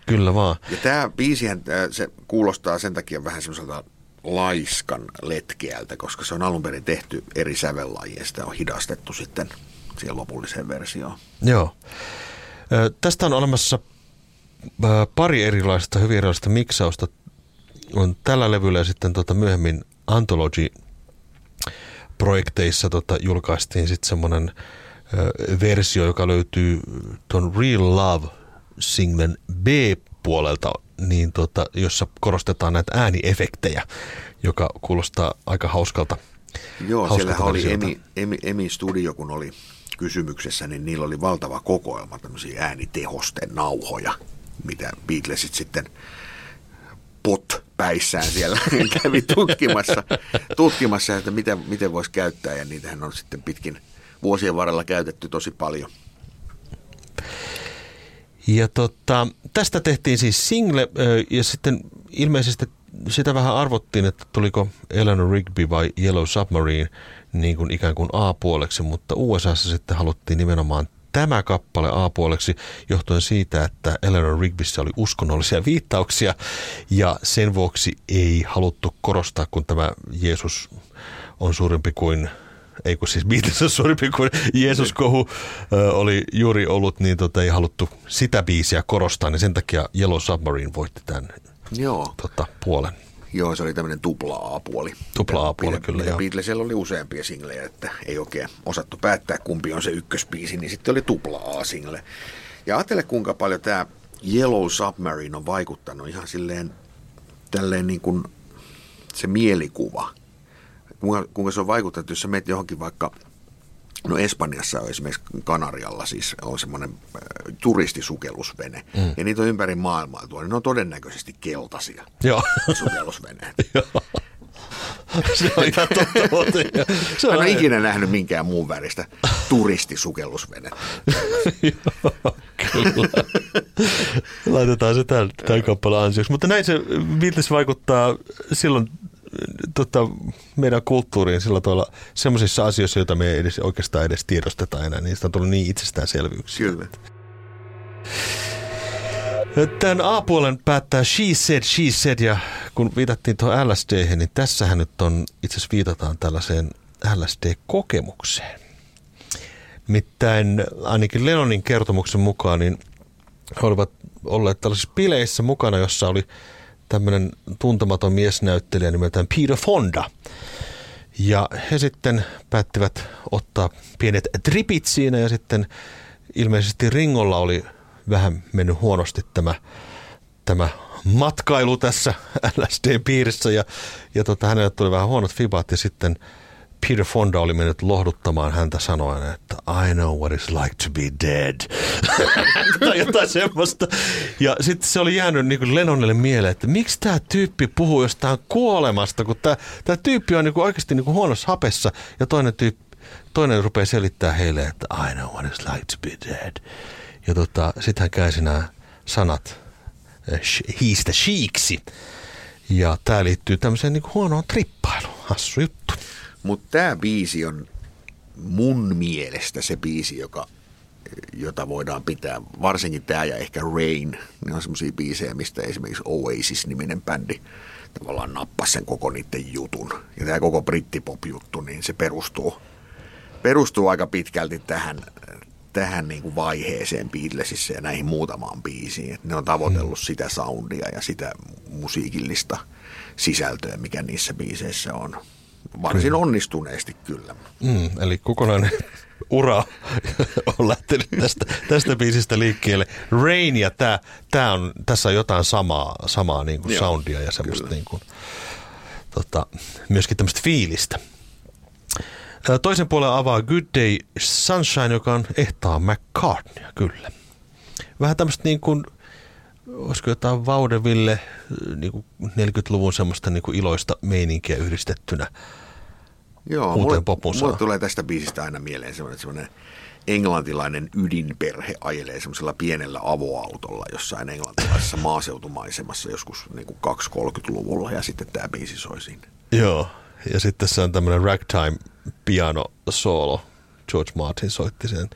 Kyllä vaan. Ja tämä biisihän, se kuulostaa sen takia vähän semmoiselta laiskan letkeältä, koska se on alun perin tehty eri sävellajia, sitä on hidastettu sitten siihen lopulliseen versioon. Joo. Tästä on olemassa pari erilaista, hyvin erilaista miksausta. On tällä levyllä ja sitten tota myöhemmin Anthology-projekteissa tota julkaistiin sitten semmoinen versio, joka löytyy tuon Real Love-singlen B-puolelta, niin tota, jossa korostetaan näitä ääniefektejä, joka kuulostaa aika hauskalta. Joo, hauskalta siellähän oli. Emi, Emi, Emi Studio, kun oli kysymyksessä, niin niillä oli valtava kokoelma tämmöisiä äänitehosten nauhoja, mitä Beatlesit sitten pot päissään siellä kävi tutkimassa, tutkimassa että miten, miten voisi käyttää, ja niitähän on sitten pitkin vuosien varrella käytetty tosi paljon. Ja tota, tästä tehtiin siis single ja sitten ilmeisesti sitä vähän arvottiin, että tuliko Eleanor Rigby vai Yellow Submarine niin kuin ikään kuin A-puoleksi, mutta USAssa sitten haluttiin nimenomaan tämä kappale A-puoleksi johtuen siitä, että Eleanor Rigbyssä oli uskonnollisia viittauksia ja sen vuoksi ei haluttu korostaa, kun tämä Jeesus on suurempi kuin ei kun siis Beatles on suurempi kuin Jeesus-kohu ö, oli juuri ollut, niin tota, ei haluttu sitä biisiä korostaa, niin sen takia Yellow Submarine voitti tämän Joo, tota, puolen. Joo se oli tämmöinen tupla A-puoli. Tupla A-puoli, Mitä- kyllä, mitä joo. Beatlesilla oli useampia singlejä, että ei oikein osattu päättää, kumpi on se ykkösbiisi, niin sitten oli tupla A-single. Ja ajattele, kuinka paljon tämä Yellow Submarine on vaikuttanut ihan silleen, tälleen niin kuin se mielikuva. Kuinka, kuinka se on vaikuttanut, jos sä menet johonkin vaikka, no Espanjassa on esimerkiksi Kanarialla siis on semmoinen äh, turistisukellusvene, mm. ja niitä on ympäri maailmaa niin ne on todennäköisesti keltaisia Joo, sukellusveneet. se on ihan totta. Se en on ole ikinä nähnyt minkään muun väristä turistisukellusvenettä. Joo, Kyllä. Laitetaan se tämän, tämän kappaleen ansioksi. Mutta näin se Beatles vaikuttaa silloin tota, meidän kulttuuriin sillä tavalla semmoisissa asioissa, joita me ei edes, oikeastaan edes tiedosteta enää. Niistä on tullut niin itsestäänselvyyksiä. Kyllä. Tämän A-puolen päättää She Said, She Said ja kun viitattiin tuohon LSD, niin tässähän nyt on, itse asiassa viitataan tällaiseen LSD-kokemukseen. Nimittäin ainakin Lennonin kertomuksen mukaan, niin he olivat olleet tällaisissa bileissä mukana, jossa oli tämmöinen tuntematon miesnäyttelijä nimeltään Peter Fonda. Ja he sitten päättivät ottaa pienet tripit siinä ja sitten ilmeisesti Ringolla oli vähän mennyt huonosti tämä, tämä matkailu tässä LSD-piirissä ja, ja tota, hänelle tuli vähän huonot fibat ja sitten Peter Fonda oli mennyt lohduttamaan häntä sanoen, että I know what it's like to be dead. tai jotain semmoista. Ja sitten se oli jäänyt niin kuin Lennonille mieleen, että miksi tämä tyyppi puhuu jostain kuolemasta, kun tämä tyyppi on niin kuin oikeasti niin kuin huonossa hapessa ja toinen tyyppi, toinen rupeaa selittää heille, että I know what it's like to be dead. Ja tota, sitten hän käänsi nämä sanat eh, hiistä shiiksi. Ja tämä liittyy tämmöiseen niin huonoon trippailuun. Hassu juttu. Mutta tämä biisi on mun mielestä se biisi, joka, jota voidaan pitää, varsinkin tämä ja ehkä Rain, ne on semmoisia biisejä, mistä esimerkiksi Oasis-niminen bändi tavallaan nappasi sen koko niiden jutun. Ja tämä koko brittipop-juttu, niin se perustuu, perustuu aika pitkälti tähän, tähän niin kuin vaiheeseen Beatlesissa ja näihin muutamaan biisiin. Et ne on tavoitellut sitä soundia ja sitä musiikillista sisältöä, mikä niissä biiseissä on. Varsin onnistuneesti kyllä. Mm, eli kokonainen ura on lähtenyt tästä, tästä biisistä liikkeelle. Rain ja tämä, tämä on, tässä on jotain samaa, samaa niin kuin Joo, soundia ja semmoista kyllä. niin kuin, tota, myöskin tämmöistä fiilistä. Toisen puolen avaa Good Day Sunshine, joka on ehtaa McCartney, kyllä. Vähän tämmöistä niin kuin, olisiko jotain vaudeville niin kuin 40-luvun semmoista niin kuin iloista meininkiä yhdistettynä. Joo, uuteen mulle, mulle tulee tästä biisistä aina mieleen semmoinen, semmoinen englantilainen ydinperhe ajelee semmoisella pienellä avoautolla jossain englantilaisessa maaseutumaisemassa joskus niin kuin 2-30-luvulla ja sitten tämä biisi soi siinä. Joo, ja sitten tässä on tämmöinen ragtime piano solo George Martin soitti sen.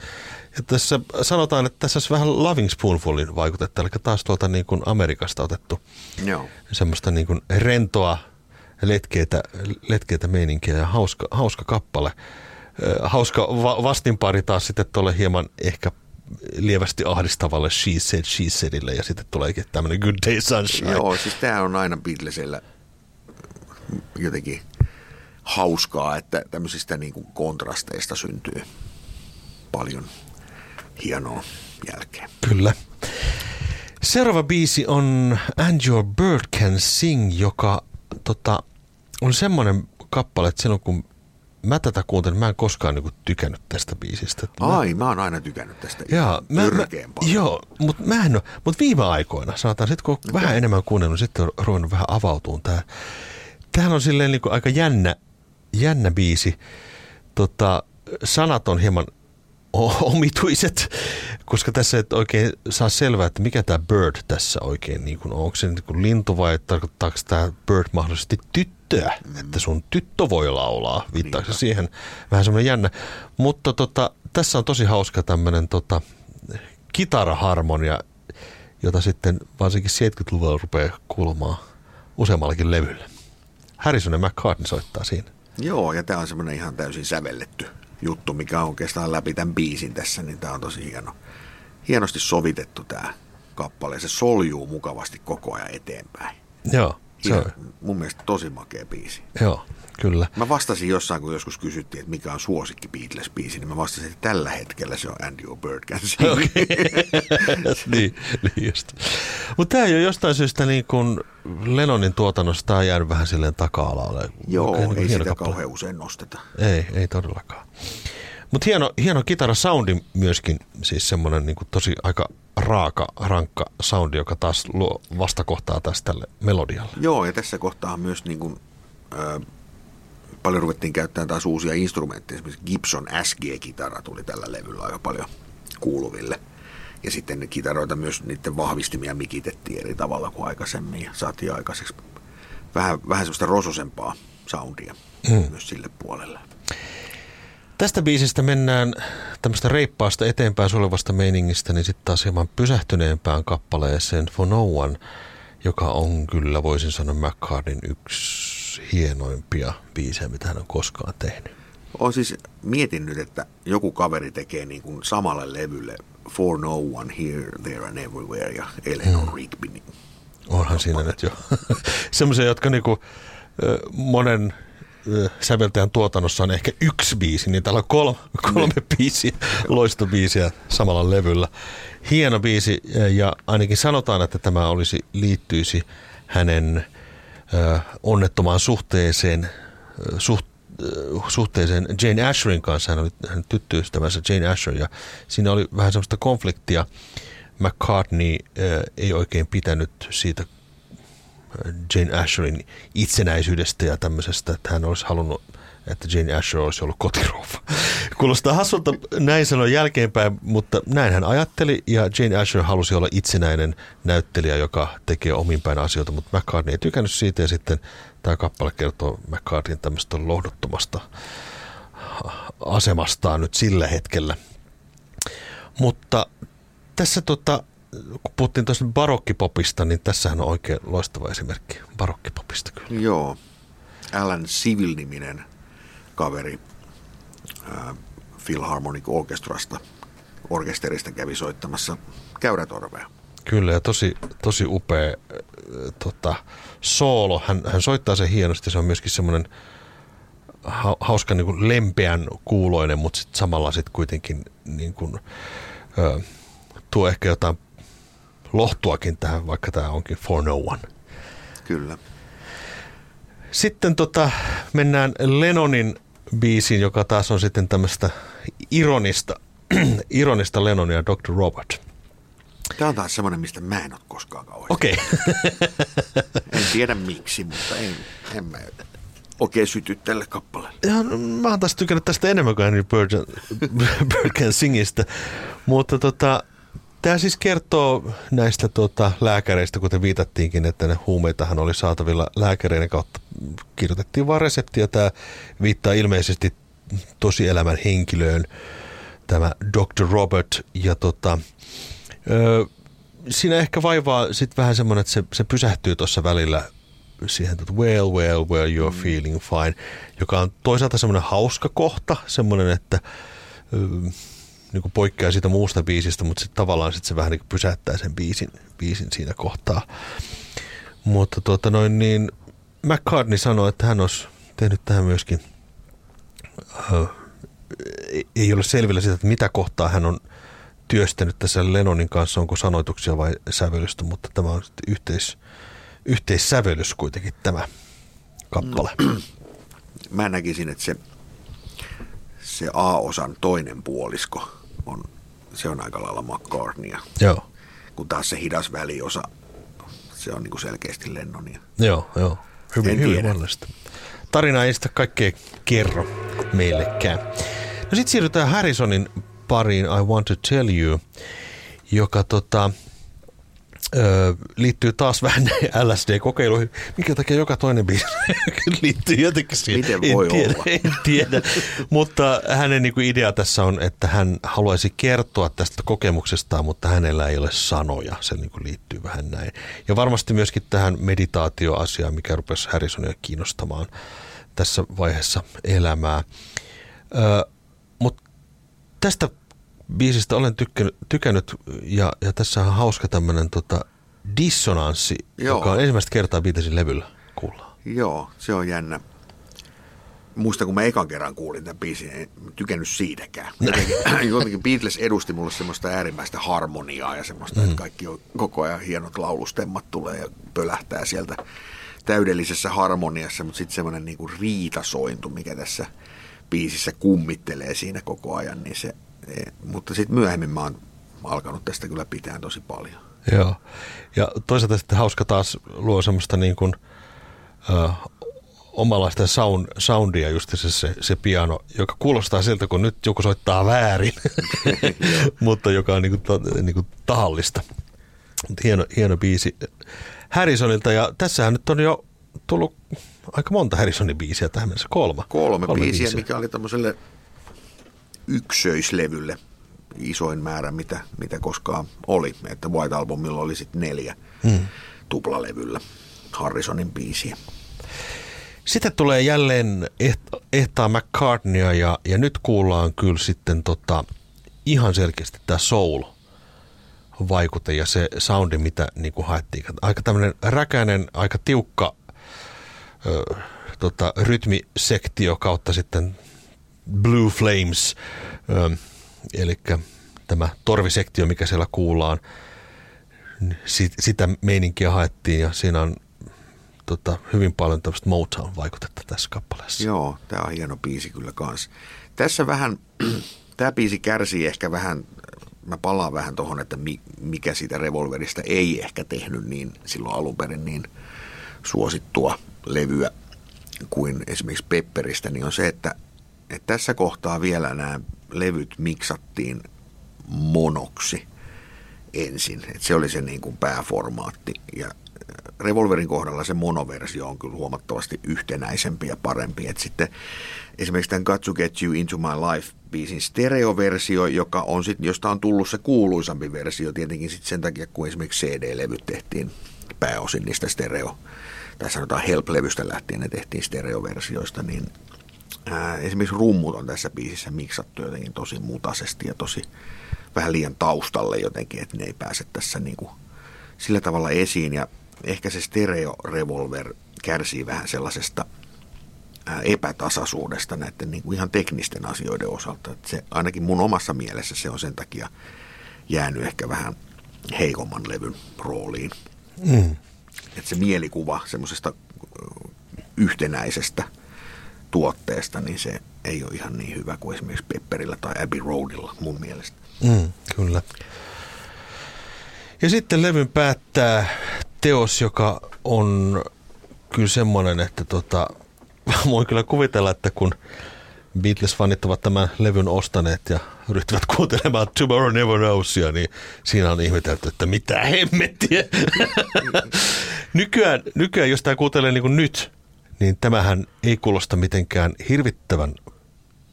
Ja tässä sanotaan, että tässä olisi vähän Loving Spoonfulin vaikutetta, eli taas tuolta niin kuin Amerikasta otettu Joo. semmoista niin kuin rentoa, letkeitä, letkeitä meininkiä ja hauska, hauska kappale. Hauska va- vastinpari taas sitten tuolle hieman ehkä lievästi ahdistavalle She Said, She Saidille ja sitten tuleekin tämmöinen Good Day Sunshine. Joo, siis tämähän on aina Beatlesilla jotenkin hauskaa, että tämmöisistä niin kuin kontrasteista syntyy paljon hienoa jälkeen. Kyllä. Seuraava biisi on And Your Bird Can Sing, joka tota, on semmoinen kappale, että silloin kun mä tätä kuuntelin, mä en koskaan niinku tykännyt tästä biisistä. Että mä- Ai, mä oon aina tykännyt tästä Jaa, ihan mä, mä, joo, mutta mä en ole, mutta viime aikoina, sanotaan, sitten kun okay. vähän enemmän kuunnellut, sitten on ruvennut vähän avautuun tämä. Tämähän on silleen niin kuin aika jännä, jännä biisi. Tota, sanat on hieman omituiset, koska tässä et oikein saa selvää, että mikä tämä bird tässä oikein niin kuin on. Onko se niin kuin lintu vai tarkoittaako tämä bird mahdollisesti tyttöä, mm. että sun tyttö voi laulaa, viittaako se siihen vähän semmoinen jännä. Mutta tota, tässä on tosi hauska tämmöinen tota, kitaraharmonia, jota sitten varsinkin 70-luvulla rupeaa kuulumaan useammallakin levyllä. Harrison ja McCartney soittaa siinä. Joo, ja tämä on semmoinen ihan täysin sävelletty juttu, mikä on oikeastaan läpi tämän biisin tässä, niin tämä on tosi hieno. Hienosti sovitettu tämä kappale, se soljuu mukavasti koko ajan eteenpäin. Joo, se on, mun mielestä tosi makea biisi. joo, kyllä. Mä vastasin jossain, kun joskus kysyttiin, että mikä on suosikki Beatles-biisi, niin mä vastasin, että tällä hetkellä se on And Your Bird Can Sing. niin, niin just. Mutta tämä ei ole jostain syystä niin kuin Lennonin tuotannosta on jäänyt vähän silleen taka-alalle. Joo, ei hieno sitä kappale. kauhean usein nosteta. Ei, ei todellakaan. Mutta hieno, hieno kitara-soundi myöskin, siis semmoinen niin tosi aika raaka, rankka soundi, joka taas luo vastakohtaa tästä tälle melodialle. Joo, ja tässä kohtaa myös niin kuin, ö, paljon ruvettiin käyttämään taas uusia instrumentteja. Esimerkiksi Gibson SG-kitara tuli tällä levyllä aika paljon kuuluville. Ja sitten kitaroita myös niiden vahvistimia mikitettiin eri tavalla kuin aikaisemmin. Ja saatiin aikaiseksi vähän, vähän sellaista rososempaa soundia mm. myös sille puolelle. Tästä biisistä mennään tämmöistä reippaasta eteenpäin sulevasta meiningistä, niin sitten taas hieman pysähtyneempään kappaleeseen For No One, joka on kyllä, voisin sanoa, McCartneyn yksi hienoimpia biisejä, mitä hän on koskaan tehnyt. Olen siis mietin nyt, että joku kaveri tekee niin kuin samalle levylle For No One Here, There and Everywhere ja Eleanor mm. Rigby. Niin Onhan siinä nyt jo semmoisia, jotka niinku, monen säveltäjän tuotannossa on ehkä yksi biisi, niin täällä on kolme, kolme biisiä, loistobiisiä samalla levyllä. Hieno biisi ja ainakin sanotaan, että tämä olisi liittyisi hänen ö, onnettomaan suhteeseen, suht, suhteeseen Jane Asherin kanssa. Hän oli hänen tyttöystävänsä Jane Asher ja siinä oli vähän semmoista konfliktia. McCartney ei oikein pitänyt siitä Jane Asherin itsenäisyydestä ja tämmöisestä, että hän olisi halunnut, että Jane Asher olisi ollut kotirouva. Kuulostaa hassulta näin sanoa jälkeenpäin, mutta näin hän ajatteli ja Jane Asher halusi olla itsenäinen näyttelijä, joka tekee ominpäin asioita, mutta McCartney ei tykännyt siitä ja sitten tämä kappale kertoo McCartneyn tämmöistä lohduttomasta asemastaan nyt sillä hetkellä. Mutta tässä tota, kun puhuttiin tuosta barokkipopista, niin tässähän on oikein loistava esimerkki barokkipopista kyllä. Joo. Alan Civil-niminen kaveri ää, Philharmonic Orchestrasta, orkesterista kävi soittamassa käyrätorvea. Kyllä ja tosi, tosi upea äh, tota, soolo. Hän, hän soittaa sen hienosti. Se on myöskin semmoinen ha, hauska niin kuin lempeän kuuloinen, mutta sit samalla sitten kuitenkin niin kuin, ö, tuo ehkä jotain lohtuakin tähän, vaikka tämä onkin For No One. Kyllä. Sitten tota, mennään Lennonin biisiin, joka taas on sitten tämmöistä ironista, ironista Lennonia ja Dr. Robert. Tämä on taas semmoinen, mistä mä en ole koskaan kauheasti. Okei. En tiedä miksi, mutta en, en mä oikein syty tälle kappaleelle. Ja, no, mä oon taas tykännyt tästä enemmän kuin Henry Bird, Bird Can Singistä. Mutta tota, tämä siis kertoo näistä tota, lääkäreistä, kuten viitattiinkin, että ne huumeitahan oli saatavilla lääkäreiden kautta. Kirjoitettiin vaan resepti ja tämä viittaa ilmeisesti tosielämän henkilöön, tämä Dr. Robert. Ja tota, ö, siinä ehkä vaivaa sitten vähän semmoinen, että se, se pysähtyy tuossa välillä siihen, että well, well, well, you're mm. feeling fine, joka on toisaalta semmoinen hauska kohta, semmoinen, että ö, niin kuin poikkeaa siitä muusta biisistä, mutta sitten tavallaan sit se vähän niin pysäyttää sen biisin, biisin siinä kohtaa. Mutta tuota noin niin, McCartney sanoi, että hän olisi tehnyt tähän myöskin, ö, ei ole selvillä siitä, että mitä kohtaa hän on työstänyt tässä Lennonin kanssa, onko sanoituksia vai sävellystä, mutta tämä on yhteis, yhteissävellys kuitenkin tämä kappale. No, mä näkisin, että se, se A-osan toinen puolisko on, se on aika lailla McCartneya. Joo. Kun taas se hidas väliosa, se on niin kuin selkeästi Lennonia. Joo, joo. Hyvin, hyvin mahdollista. Tarina ei sitä kaikkea kerro meillekään. No sitten siirrytään Harrisonin pariin I Want to Tell You, joka tota, ö, liittyy taas vähän LSD-kokeiluihin, minkä takia joka toinen biisi liittyy jotenkin siihen. Miten voi en tiedä, olla? En tiedä, mutta hänen niin kuin idea tässä on, että hän haluaisi kertoa tästä kokemuksestaan, mutta hänellä ei ole sanoja. Se niin kuin liittyy vähän näin. Ja varmasti myöskin tähän meditaatioasiaan, mikä rupesi Harrisonia kiinnostamaan tässä vaiheessa elämää. Ö, mutta tästä biisistä olen tykännyt, tykännyt ja, ja tässä on hauska tämmöinen tota, dissonanssi, Joo. joka on ensimmäistä kertaa Beatlesin levyllä kuullaan. Joo, se on jännä. Muista, kun mä ekan kerran kuulin tämän biisin, en tykännyt siitäkään. Jotenkin, jotenkin Beatles edusti mulle semmoista äärimmäistä harmoniaa ja semmoista, mm. että kaikki on koko ajan hienot laulustemmat tulee ja pölähtää sieltä täydellisessä harmoniassa, mutta sitten semmoinen niinku riitasointu, mikä tässä biisissä kummittelee siinä koko ajan, niin se, mutta sitten myöhemmin mä oon alkanut tästä kyllä pitää tosi paljon. Joo. Ja toisaalta sitten hauska taas luo semmoista niin kuin, ö, omalaista sound, soundia just se, se, se piano, joka kuulostaa siltä, kun nyt joku soittaa väärin, mutta joka on niin kuin, ta, niin kuin tahallista. Mut hieno, hieno biisi Harrisonilta ja tässähän nyt on jo tullut aika monta Harrisonin biisiä tähän mennessä, kolma. Kolme, Kolme biisiä, biisiä, mikä oli tämmöiselle yksöislevylle isoin määrä, mitä, mitä koskaan oli. Että White Albumilla oli sitten neljä hmm. tuplalevyllä Harrisonin biisiä. Sitten tulee jälleen ehtaa McCartneya ja, ja nyt kuullaan kyllä sitten tota, ihan selkeästi tämä soul vaikute ja se soundi, mitä niin kuin haettiin. Aika tämmöinen räkäinen, aika tiukka ö, tota, rytmisektio kautta sitten Blue Flames, ö, eli tämä torvisektio, mikä siellä kuullaan. Sit, sitä meininkiä haettiin ja siinä on tota, hyvin paljon tämmöistä Motown-vaikutetta tässä kappaleessa. Joo, tämä on hieno biisi kyllä kanssa. Tässä vähän, tämä biisi kärsii ehkä vähän, mä palaan vähän tuohon, että mikä siitä revolverista ei ehkä tehnyt niin silloin alun perin niin suosittua levyä kuin esimerkiksi Pepperistä, niin on se, että, että tässä kohtaa vielä nämä levyt miksattiin monoksi ensin. Että se oli se niin kuin pääformaatti. Ja Revolverin kohdalla se monoversio on kyllä huomattavasti yhtenäisempi ja parempi. Et sitten esimerkiksi tämän Got to Get You Into My Life-biisin stereoversio, joka on sit, josta on tullut se kuuluisampi versio tietenkin sit sen takia, kun esimerkiksi CD-levyt tehtiin pääosin niistä stereo, tai sanotaan Help-levystä lähtien ne tehtiin stereoversioista, niin ää, esimerkiksi rummut on tässä biisissä miksattu jotenkin tosi mutaisesti ja tosi vähän liian taustalle jotenkin, että ne ei pääse tässä niin kuin sillä tavalla esiin. Ja ehkä se stereo revolver kärsii vähän sellaisesta epätasaisuudesta näiden niin kuin ihan teknisten asioiden osalta. Että se, ainakin mun omassa mielessä se on sen takia jäänyt ehkä vähän heikomman levyn rooliin. Mm. Että se mielikuva semmoisesta yhtenäisestä tuotteesta, niin se ei ole ihan niin hyvä kuin esimerkiksi Pepperillä tai Abbey Roadilla mun mielestä. Mm, kyllä. Ja sitten levyn päättää teos, joka on kyllä semmoinen, että tota, voin kyllä kuvitella, että kun Beatles-fanit ovat tämän levyn ostaneet ja ryhtyvät kuuntelemaan Tomorrow Never Knowsia, niin siinä on ihmetelty, että mitä hemmettiä. nykyään, nykyään, jos tämä kuuntelee niin kuin nyt, niin tämähän ei kuulosta mitenkään hirvittävän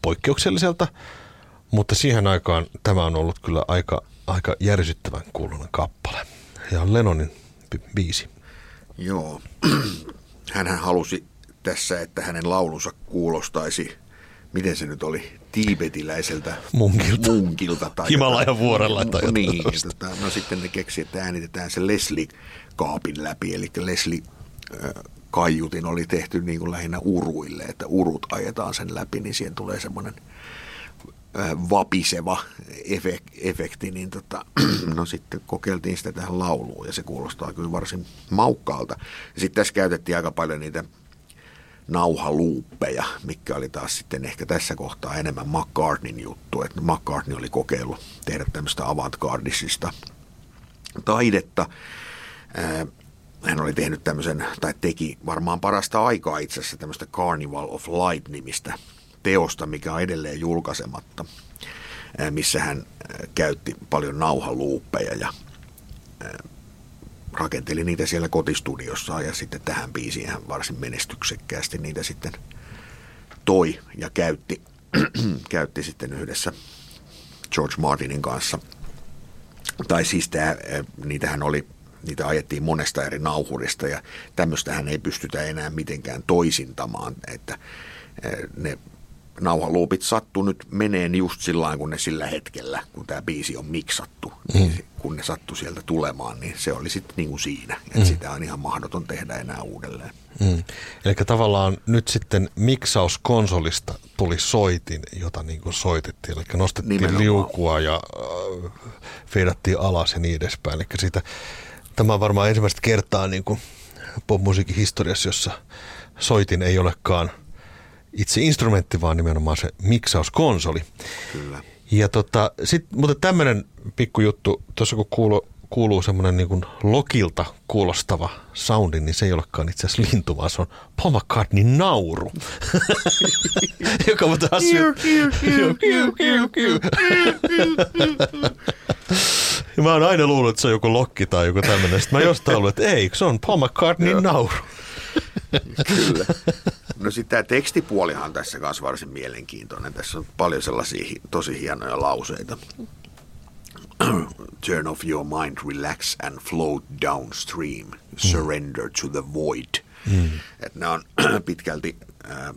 poikkeukselliselta, mutta siihen aikaan tämä on ollut kyllä aika, aika järsyttävän kuulunen kappale. Ja on Lennonin biisi. Joo. Hänhän halusi tässä, että hänen laulunsa kuulostaisi, miten se nyt oli, tiibetiläiseltä munkilta, munkilta tai Himalajan vuorella tai Niin, tota, no sitten ne keksi, että äänitetään se Leslie-kaapin läpi, eli Leslie kaiutin oli tehty niin kuin lähinnä uruille, että urut ajetaan sen läpi, niin siihen tulee semmoinen vapiseva efekti, niin tota, no sitten kokeiltiin sitä tähän lauluun ja se kuulostaa kyllä varsin maukkaalta. Sitten tässä käytettiin aika paljon niitä nauhaluuppeja, mikä oli taas sitten ehkä tässä kohtaa enemmän McCartneyn juttu, että McCartney oli kokeillut tehdä tämmöistä avantgardisista taidetta. Hän oli tehnyt tämmöisen, tai teki varmaan parasta aikaa itse asiassa tämmöistä Carnival of Light-nimistä teosta, mikä on edelleen julkaisematta, missä hän käytti paljon nauhaluuppeja ja rakenteli niitä siellä kotistudiossa ja sitten tähän biisiin hän varsin menestyksekkäästi niitä sitten toi ja käytti, käytti sitten yhdessä George Martinin kanssa. Tai siis tämä, niitähän oli, niitä ajettiin monesta eri nauhurista ja tämmöistä ei pystytä enää mitenkään toisintamaan, että ne nauhaluupit sattu nyt meneen just sillä kun ne sillä hetkellä, kun tämä biisi on miksattu, mm. niin kun ne sattu sieltä tulemaan, niin se oli sitten niin kuin siinä. Että mm. sitä on ihan mahdoton tehdä enää uudelleen. Mm. Eli tavallaan nyt sitten miksauskonsolista tuli soitin, jota niin kuin soitettiin. Eli nostettiin Nimenomaan. liukua ja äh, feidattiin alas ja niin edespäin. Eli siitä, tämä on varmaan ensimmäistä kertaa niin kuin popmusiikin historiassa, jossa soitin ei olekaan – itse instrumentti, vaan nimenomaan se miksauskonsoli. Kyllä. Ja tota, sit, mutta tämmöinen pikkujuttu, tuossa kun kuuluu, kuuluu semmoinen niin kuin lokilta kuulostava soundi, niin se ei olekaan itse asiassa lintu, vaan se on Paul McCartney nauru. Joka on taas ja mä oon aina luullut, että se on joku lokki tai joku tämmöinen. Sitten mä jostain ollut, että ei, se on Paul McCartney nauru. Kyllä. No sitten tämä tekstipuolihan tässä kanssa varsin mielenkiintoinen. Tässä on paljon sellaisia tosi hienoja lauseita. Turn off your mind, relax and float downstream. Surrender to the void. Mm. Et nämä on pitkälti äh,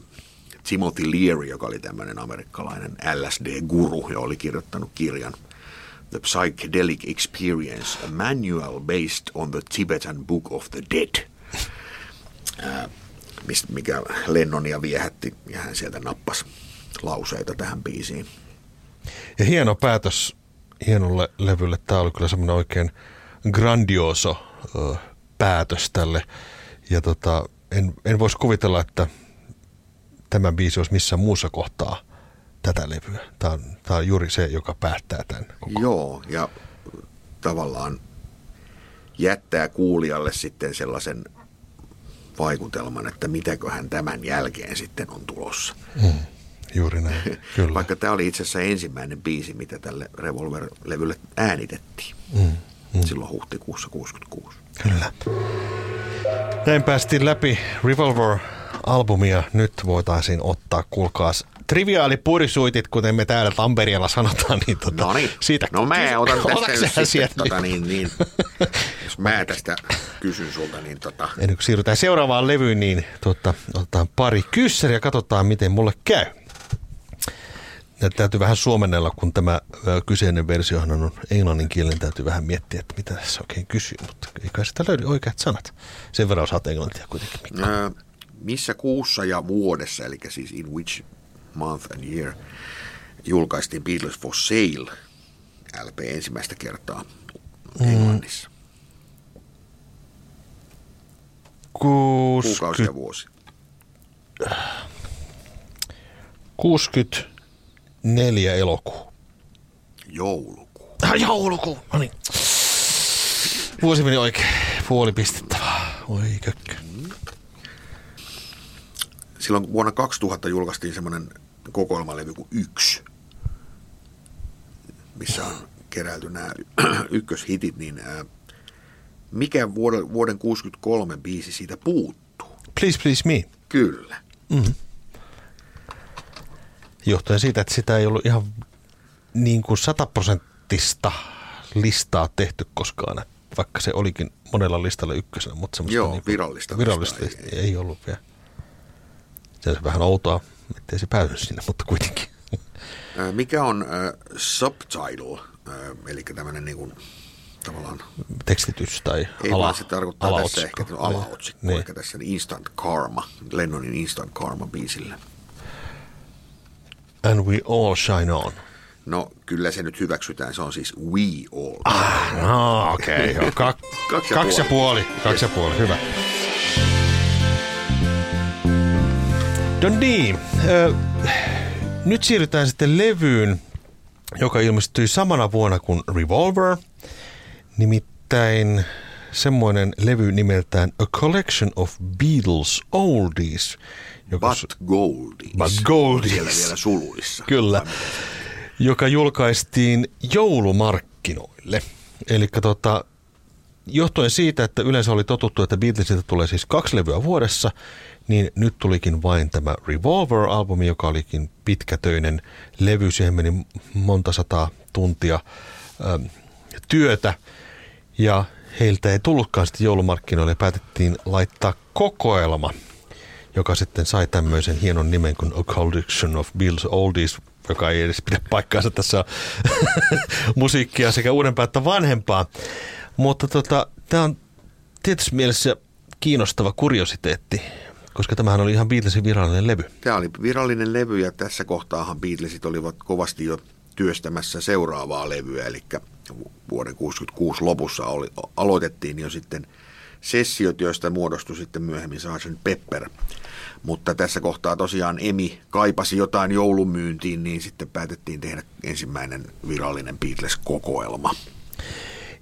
Timothy Leary, joka oli tämmöinen amerikkalainen LSD-guru, ja oli kirjoittanut kirjan The Psychedelic Experience, a manual based on the Tibetan Book of the Dead. Äh, mikä Lennonia viehätti ja hän sieltä nappasi lauseita tähän biisiin. Ja hieno päätös hienolle levylle. Tämä oli kyllä semmoinen oikein grandioso ö, päätös tälle. Ja tota, en, en voisi kuvitella, että tämä biisi olisi missään muussa kohtaa tätä levyä. Tämä on, tämä on juuri se, joka päättää tämän. Koko. Joo, ja tavallaan jättää kuulijalle sitten sellaisen vaikutelman, että mitäköhän tämän jälkeen sitten on tulossa. Mm, juuri näin, kyllä. Vaikka tämä oli itse asiassa ensimmäinen biisi, mitä tälle Revolver-levylle äänitettiin. Mm, mm. Silloin huhtikuussa 66. Kyllä. Näin päästiin läpi Revolver-albumia. Nyt voitaisiin ottaa, kuulkaas, triviaalipurisuitit, kuten me täällä Tampereella sanotaan, niin tota, no niin. siitä... No mä otan tästä sitten, sieltä? Tota, niin, niin, jos mä tästä kysyn sulta, niin tota... Ennen kuin siirrytään seuraavaan levyyn, niin tota, otetaan pari kyssäriä ja katsotaan, miten mulle käy. Ja täytyy vähän suomennella, kun tämä kyseinen versiohan on englannin kielen, täytyy vähän miettiä, että mitä tässä oikein kysyy, mutta ei kai sitä löydy oikeat sanat. Sen verran osaat englantia kuitenkin. Mikko. Missä kuussa ja vuodessa, eli siis in which month and year, julkaistiin Beatles for Sale LP ensimmäistä kertaa Englannissa. Kuusi... Kuukausi ja vuosi. 64 elokuu. Joulukuu. Ah, joulukuu, no niin. Vuosi meni oikein. Puoli pistettävää. Oi kökkö. Silloin vuonna 2000 julkaistiin semmoinen kokoelmalevy kuin Yksi, missä on keräilty nämä ykköshitit, niin ää, mikä vuoden, vuoden 63 biisi siitä puuttuu? Please, please me. Kyllä. Mm-hmm. johtuen siitä, että sitä ei ollut ihan niin kuin sataprosenttista listaa tehty koskaan, vaikka se olikin monella listalla ykkösenä, mutta semmoista Joo, niin virallista. virallista listaa ei, ei ollut vielä. Se on vähän outoa, ettei se päässyt sinne, mutta kuitenkin. Mikä on äh, subtitle, äh, eli tämmöinen niin kuin, tavallaan, Tekstitys tai ei ala, vaan se tarkoittaa tässä alaotsikko. ehkä että on alaotsikko, Niin. eli tässä niin Instant Karma, Lennonin Instant Karma biisille. And we all shine on. No kyllä se nyt hyväksytään, se on siis We All. Ah, no okei. Okay. Kak- Kaksi kaksi, ja ja puoli. Kaksi ja puoli, hyvä. No niin, ö, nyt siirrytään sitten levyyn, joka ilmestyi samana vuonna kuin Revolver. Nimittäin semmoinen levy nimeltään A Collection of Beatles Oldies. Joka But Goldies. But Goldies. Siellä vielä suluissa. Kyllä, joka julkaistiin joulumarkkinoille. Eli tota, johtuen siitä, että yleensä oli totuttu, että Beatlesilta tulee siis kaksi levyä vuodessa, niin nyt tulikin vain tämä Revolver-albumi, joka olikin pitkätöinen levy. Siihen meni monta sataa tuntia ähm, työtä ja heiltä ei tullutkaan sitten joulumarkkinoille päätettiin laittaa kokoelma, joka sitten sai tämmöisen hienon nimen kuin A Collection of Beatles Oldies, joka ei edes pidä paikkaansa. Tässä musiikkia sekä uudempaa että vanhempaa. Mutta tota, tämä on tietysti mielessä kiinnostava kuriositeetti, koska tämähän oli ihan Beatlesin virallinen levy. Tämä oli virallinen levy ja tässä kohtaahan Beatlesit olivat kovasti jo työstämässä seuraavaa levyä, eli vuoden 66 lopussa oli, aloitettiin jo sitten sessiot, joista muodostui sitten myöhemmin Sgt. Pepper. Mutta tässä kohtaa tosiaan Emi kaipasi jotain joulumyyntiin, niin sitten päätettiin tehdä ensimmäinen virallinen Beatles-kokoelma.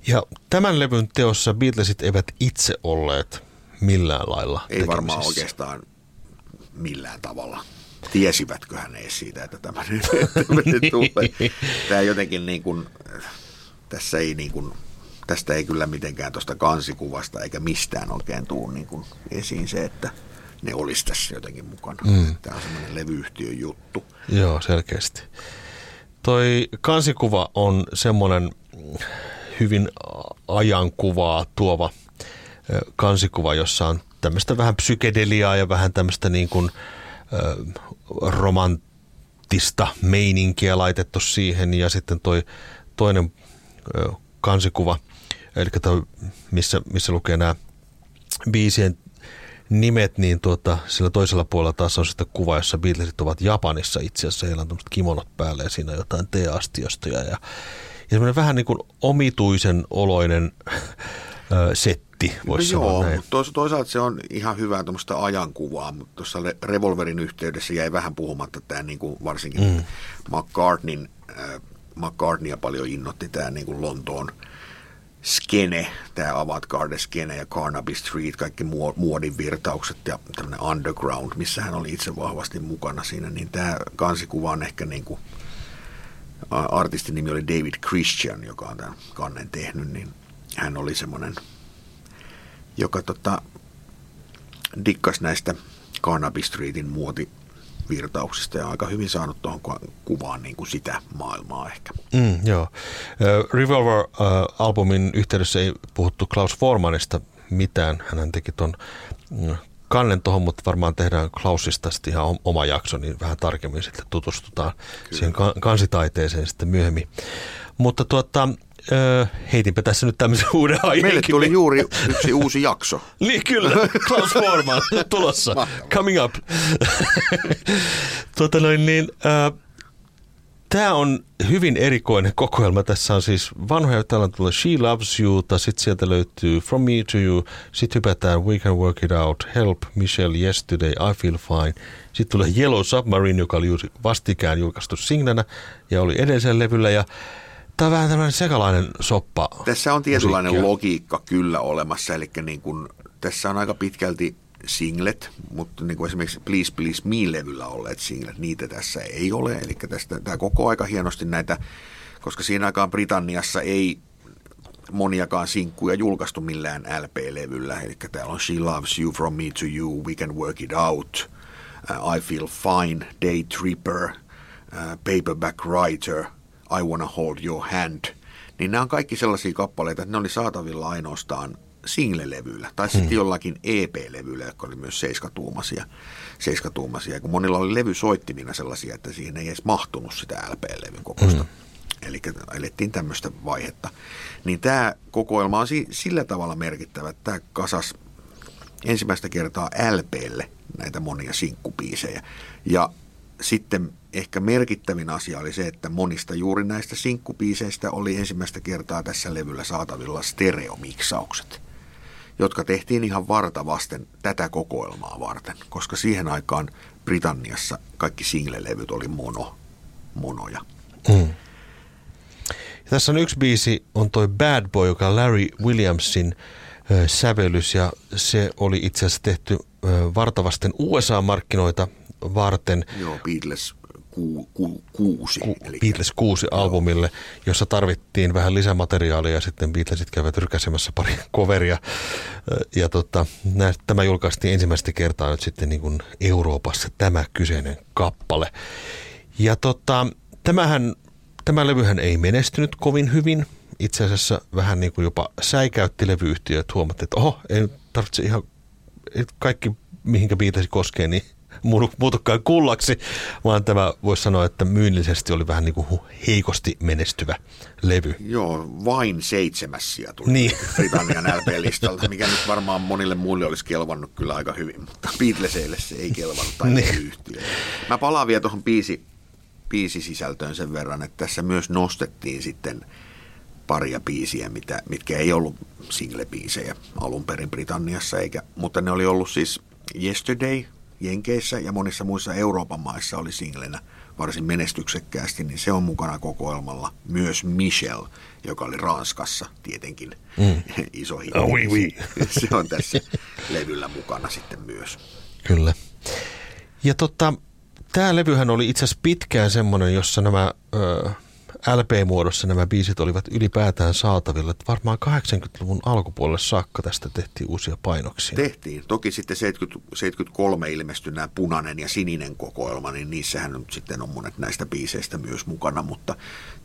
Ja tämän levyn teossa Beatlesit eivät itse olleet millään lailla Ei varmaan oikeastaan millään tavalla. Tiesivätköhän edes siitä, että tämä nyt tulee. Tämä jotenkin niin kuin, tässä ei niin kuin, tästä ei kyllä mitenkään tuosta kansikuvasta eikä mistään oikein tuu niin kuin esiin se, että ne olisi tässä jotenkin mukana. Mm. Tämä on semmoinen levyyhtiön juttu. Joo, selkeästi. Toi kansikuva on semmoinen hyvin ajankuvaa tuova kansikuva, jossa on tämmöistä vähän psykedeliaa ja vähän tämmöistä niin kuin romanttista meininkiä laitettu siihen. Ja sitten toi toinen kansikuva, eli toi, missä, missä lukee nämä biisien nimet, niin tuota, sillä toisella puolella taas on sitten kuva, jossa Beatlesit ovat Japanissa itse asiassa. Heillä on tämmöiset kimonot päälle ja siinä on jotain teeastiostoja ja, ja semmoinen vähän niin kuin omituisen oloinen setti, voisi no sanoa joo, näin. tois- toisaalta se on ihan hyvää tuommoista ajankuvaa, mutta tuossa Re- Revolverin yhteydessä jäi vähän puhumatta tämä niin kuin varsinkin mm. McCartneyn, äh, McCartneya paljon innotti tämä niin kuin Lontoon skene, tämä avantgarde skene ja Carnaby Street, kaikki muo- muodin virtaukset ja tämmöinen underground, missä hän oli itse vahvasti mukana siinä, niin tämä kansikuva on ehkä niin kuin, artistin nimi oli David Christian, joka on tämän kannen tehnyt, niin hän oli semmoinen, joka tota, dikkas näistä Carnaby Streetin muotivirtauksista ja aika hyvin saanut tuohon ku- kuvaan niin kuin sitä maailmaa ehkä. Mm, joo. Revolver-albumin yhteydessä ei puhuttu Klaus Formanista mitään. Hän teki ton mm, kannen tuohon, mutta varmaan tehdään Klausista sitten ihan om- oma jakso, niin vähän tarkemmin sitten tutustutaan Kyllä. siihen ka- kansitaiteeseen sitten myöhemmin. Mutta tuota, ö, heitinpä tässä nyt tämmöisen uuden aiheen. Meille tuli juuri yksi uusi jakso. Niin kyllä, Klaus Forman tulossa, Mahtavaa. coming up. tota noin niin, äh, Tämä on hyvin erikoinen kokoelma. Tässä on siis vanhoja, täällä on tullut She Loves You, sitten sieltä löytyy From Me to You, sitten hypätään We Can Work It Out, Help, Michelle, Yesterday, I Feel Fine. Sitten tulee Yellow Submarine, joka oli vastikään julkaistu singlänä ja oli edellisen levyllä. Ja tämä on vähän tämmöinen sekalainen soppa. Tässä on tietynlainen musiikkia. logiikka kyllä olemassa, eli niin kuin, tässä on aika pitkälti singlet, mutta niin kuin esimerkiksi Please Please Me-levyllä olleet singlet, niitä tässä ei ole. Eli tästä, tämä koko aika hienosti näitä, koska siinä aikaan Britanniassa ei moniakaan sinkkuja julkaistu millään LP-levyllä. Eli täällä on She Loves You, From Me to You, We Can Work It Out, uh, I Feel Fine, Day Tripper, Paperback Writer, I Wanna Hold Your Hand, niin nämä on kaikki sellaisia kappaleita, että ne oli saatavilla ainoastaan single-levyillä tai sitten hmm. jollakin EP-levyillä, jotka oli myös seiskatuumaisia. seiskatuumaisia. Kun monilla oli levysoittimina sellaisia, että siihen ei edes mahtunut sitä LP-levyn kokoista. Hmm. Eli elettiin tämmöistä vaihetta. Niin tämä kokoelma on sillä tavalla merkittävä, että tämä kasas ensimmäistä kertaa LPlle näitä monia sinkkupiisejä. Ja sitten ehkä merkittävin asia oli se, että monista juuri näistä sinkkupiiseistä oli ensimmäistä kertaa tässä levyllä saatavilla stereomiksaukset, jotka tehtiin ihan varta vasten tätä kokoelmaa varten, koska siihen aikaan Britanniassa kaikki single-levyt oli mono, monoja. Mm. Tässä on yksi biisi, on toi Bad Boy, joka on Larry Williamsin sävellys ja se oli itse asiassa tehty vartavasten USA-markkinoita varten. Joo, Beatles ku, ku, kuusi. Ku, eli... Beatles kuusi albumille, jossa tarvittiin vähän lisämateriaalia ja sitten Beatlesit käyvät rykäsemässä pari coveria. Ja tota, näistä, tämä julkaistiin ensimmäistä kertaa nyt sitten niin kuin Euroopassa tämä kyseinen kappale. Ja tota, tämähän, tämä levyhän ei menestynyt kovin hyvin. Itse asiassa vähän niin kuin jopa säikäytti levyyhtiöt. Huomattiin, että oho, ei tarvitse ihan kaikki mihinkä Beatles koskee, niin muutukaan kullaksi, vaan tämä voisi sanoa, että myynnillisesti oli vähän niin kuin heikosti menestyvä levy. Joo, vain seitsemäs sija tuli niin. Britannian LP-listalta, mikä nyt varmaan monille muille olisi kelvannut kyllä aika hyvin, mutta Beatlesille se ei kelvannut tai niin. yhtiö. Mä palaan vielä tuohon biisi, biisisisältöön sen verran, että tässä myös nostettiin sitten paria biisiä, mitä, mitkä ei ollut single-biisejä alun perin Britanniassa, eikä, mutta ne oli ollut siis Yesterday – Jenkeissä ja monissa muissa Euroopan maissa oli singlenä varsin menestyksekkäästi, niin se on mukana kokoelmalla. Myös Michel, joka oli Ranskassa tietenkin mm. iso hitti. Oh, oui, oui. Se on tässä levyllä mukana sitten myös. Kyllä. Ja tota, tämä levyhän oli itse asiassa pitkään semmoinen, jossa nämä... Öö, LP-muodossa nämä biisit olivat ylipäätään saatavilla. Että varmaan 80-luvun alkupuolelle saakka tästä tehtiin uusia painoksia. Tehtiin. Toki sitten 70, 73 ilmestyi nämä punainen ja sininen kokoelma, niin niissähän nyt sitten on monet näistä biiseistä myös mukana, mutta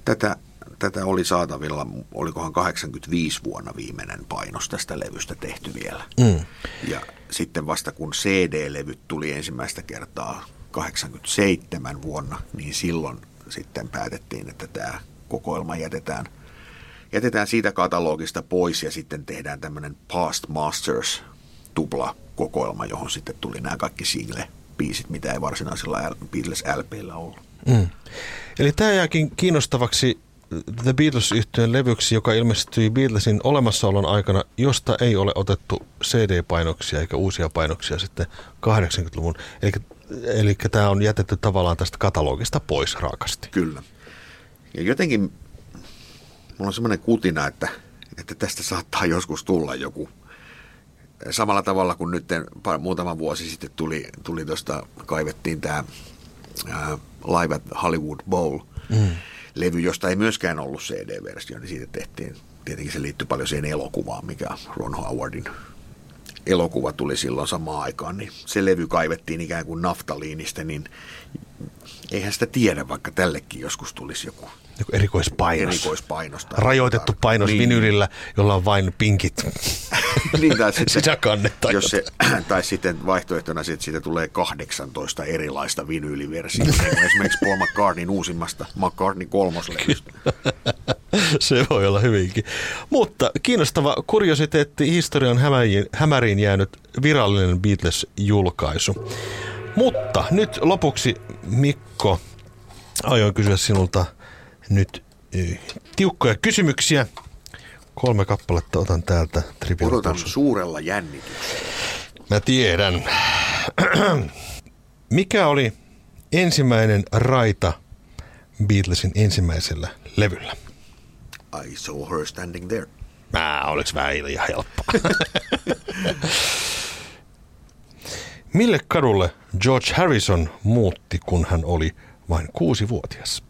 tätä, tätä oli saatavilla, olikohan 85 vuonna viimeinen painos tästä levystä tehty vielä. Mm. Ja sitten vasta kun CD-levyt tuli ensimmäistä kertaa 87 vuonna, niin silloin sitten päätettiin, että tämä kokoelma jätetään, jätetään siitä katalogista pois ja sitten tehdään tämmöinen Past Masters tupla kokoelma, johon sitten tuli nämä kaikki single-biisit, mitä ei varsinaisella Beatles LPllä ollut. Mm. Eli tämä jääkin kiinnostavaksi The beatles yhtyeen levyksi, joka ilmestyi Beatlesin olemassaolon aikana, josta ei ole otettu CD-painoksia eikä uusia painoksia sitten 80-luvun. Eli Eli tämä on jätetty tavallaan tästä katalogista pois raakasti. Kyllä. Ja jotenkin mulla on semmoinen kutina, että, että tästä saattaa joskus tulla joku samalla tavalla kuin nyt muutama vuosi sitten tuli, tuli tuosta, kaivettiin tämä Live at Hollywood Bowl mm. levy, josta ei myöskään ollut CD-versio, niin siitä tehtiin, tietenkin se liittyy paljon siihen elokuvaan, mikä Ron Howardin elokuva tuli silloin samaan aikaan, niin se levy kaivettiin ikään kuin naftaliinista, niin eihän sitä tiedä, vaikka tällekin joskus tulisi joku joku erikoispainos. Erikoispainos. Rajoitettu painos niin. vinylillä, jolla on vain pinkit niin, tai sitten, jos se, tai sitten vaihtoehtona että siitä tulee 18 erilaista vinyyliversiota. Esimerkiksi Paul McCartneyn uusimmasta McCartney kolmoslevystä. se voi olla hyvinkin. Mutta kiinnostava kuriositeetti historian hämäriin jäänyt virallinen Beatles-julkaisu. Mutta nyt lopuksi Mikko, aion kysyä sinulta nyt tiukkoja kysymyksiä. Kolme kappaletta otan täältä. Odotan suurella jännityksellä. Mä tiedän. Mikä oli ensimmäinen raita Beatlesin ensimmäisellä levyllä? I saw her standing there. Mä oliks vähän liian helppoa. Mille kadulle George Harrison muutti, kun hän oli vain kuusi-vuotias?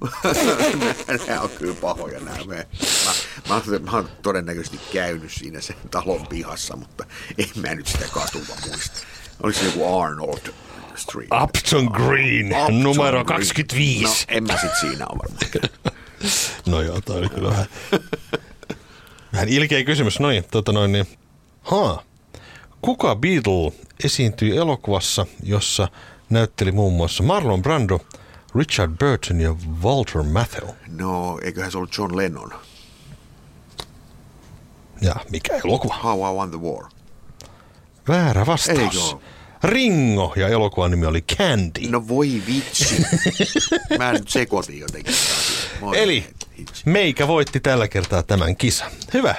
nämä on kyllä pahoja nämä. Mä, mä, mä, mä oon todennäköisesti käynyt siinä sen talon pihassa, mutta en mä nyt sitä katuva muista. Olisi joku Arnold Street. Upton Green, Upton numero Green. 25. No, en mä sit siinä ole varmaan. No joo, toi oli kyllä vähän, vähän ilkeä kysymys. Noin, tota noin, niin. Haa. Kuka Beatle esiintyi elokuvassa, jossa näytteli muun muassa Marlon Brando, Richard Burton ja Walter Matthau? No, eiköhän se ollut John Lennon. Ja mikä elokuva? How I Won the War. Väärä vastaus. Eikö? Ringo ja elokuvan nimi oli Candy. No voi vitsi. mä nyt sekoitin jotenkin. Eli meikä voitti tällä kertaa tämän kisan. Hyvä.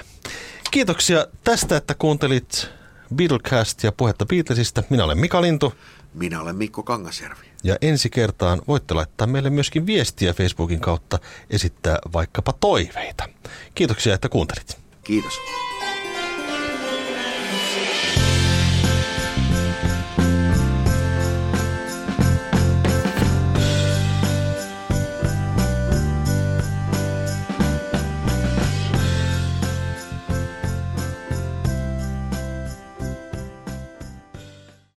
Kiitoksia tästä, että kuuntelit Beatlecast ja puhetta Beatlesista. Minä olen Mika Lintu Minä olen Mikko Kangasjärvi. Ja ensi kertaan voitte laittaa meille myöskin viestiä Facebookin kautta, esittää vaikkapa toiveita. Kiitoksia, että kuuntelit. Kiitos.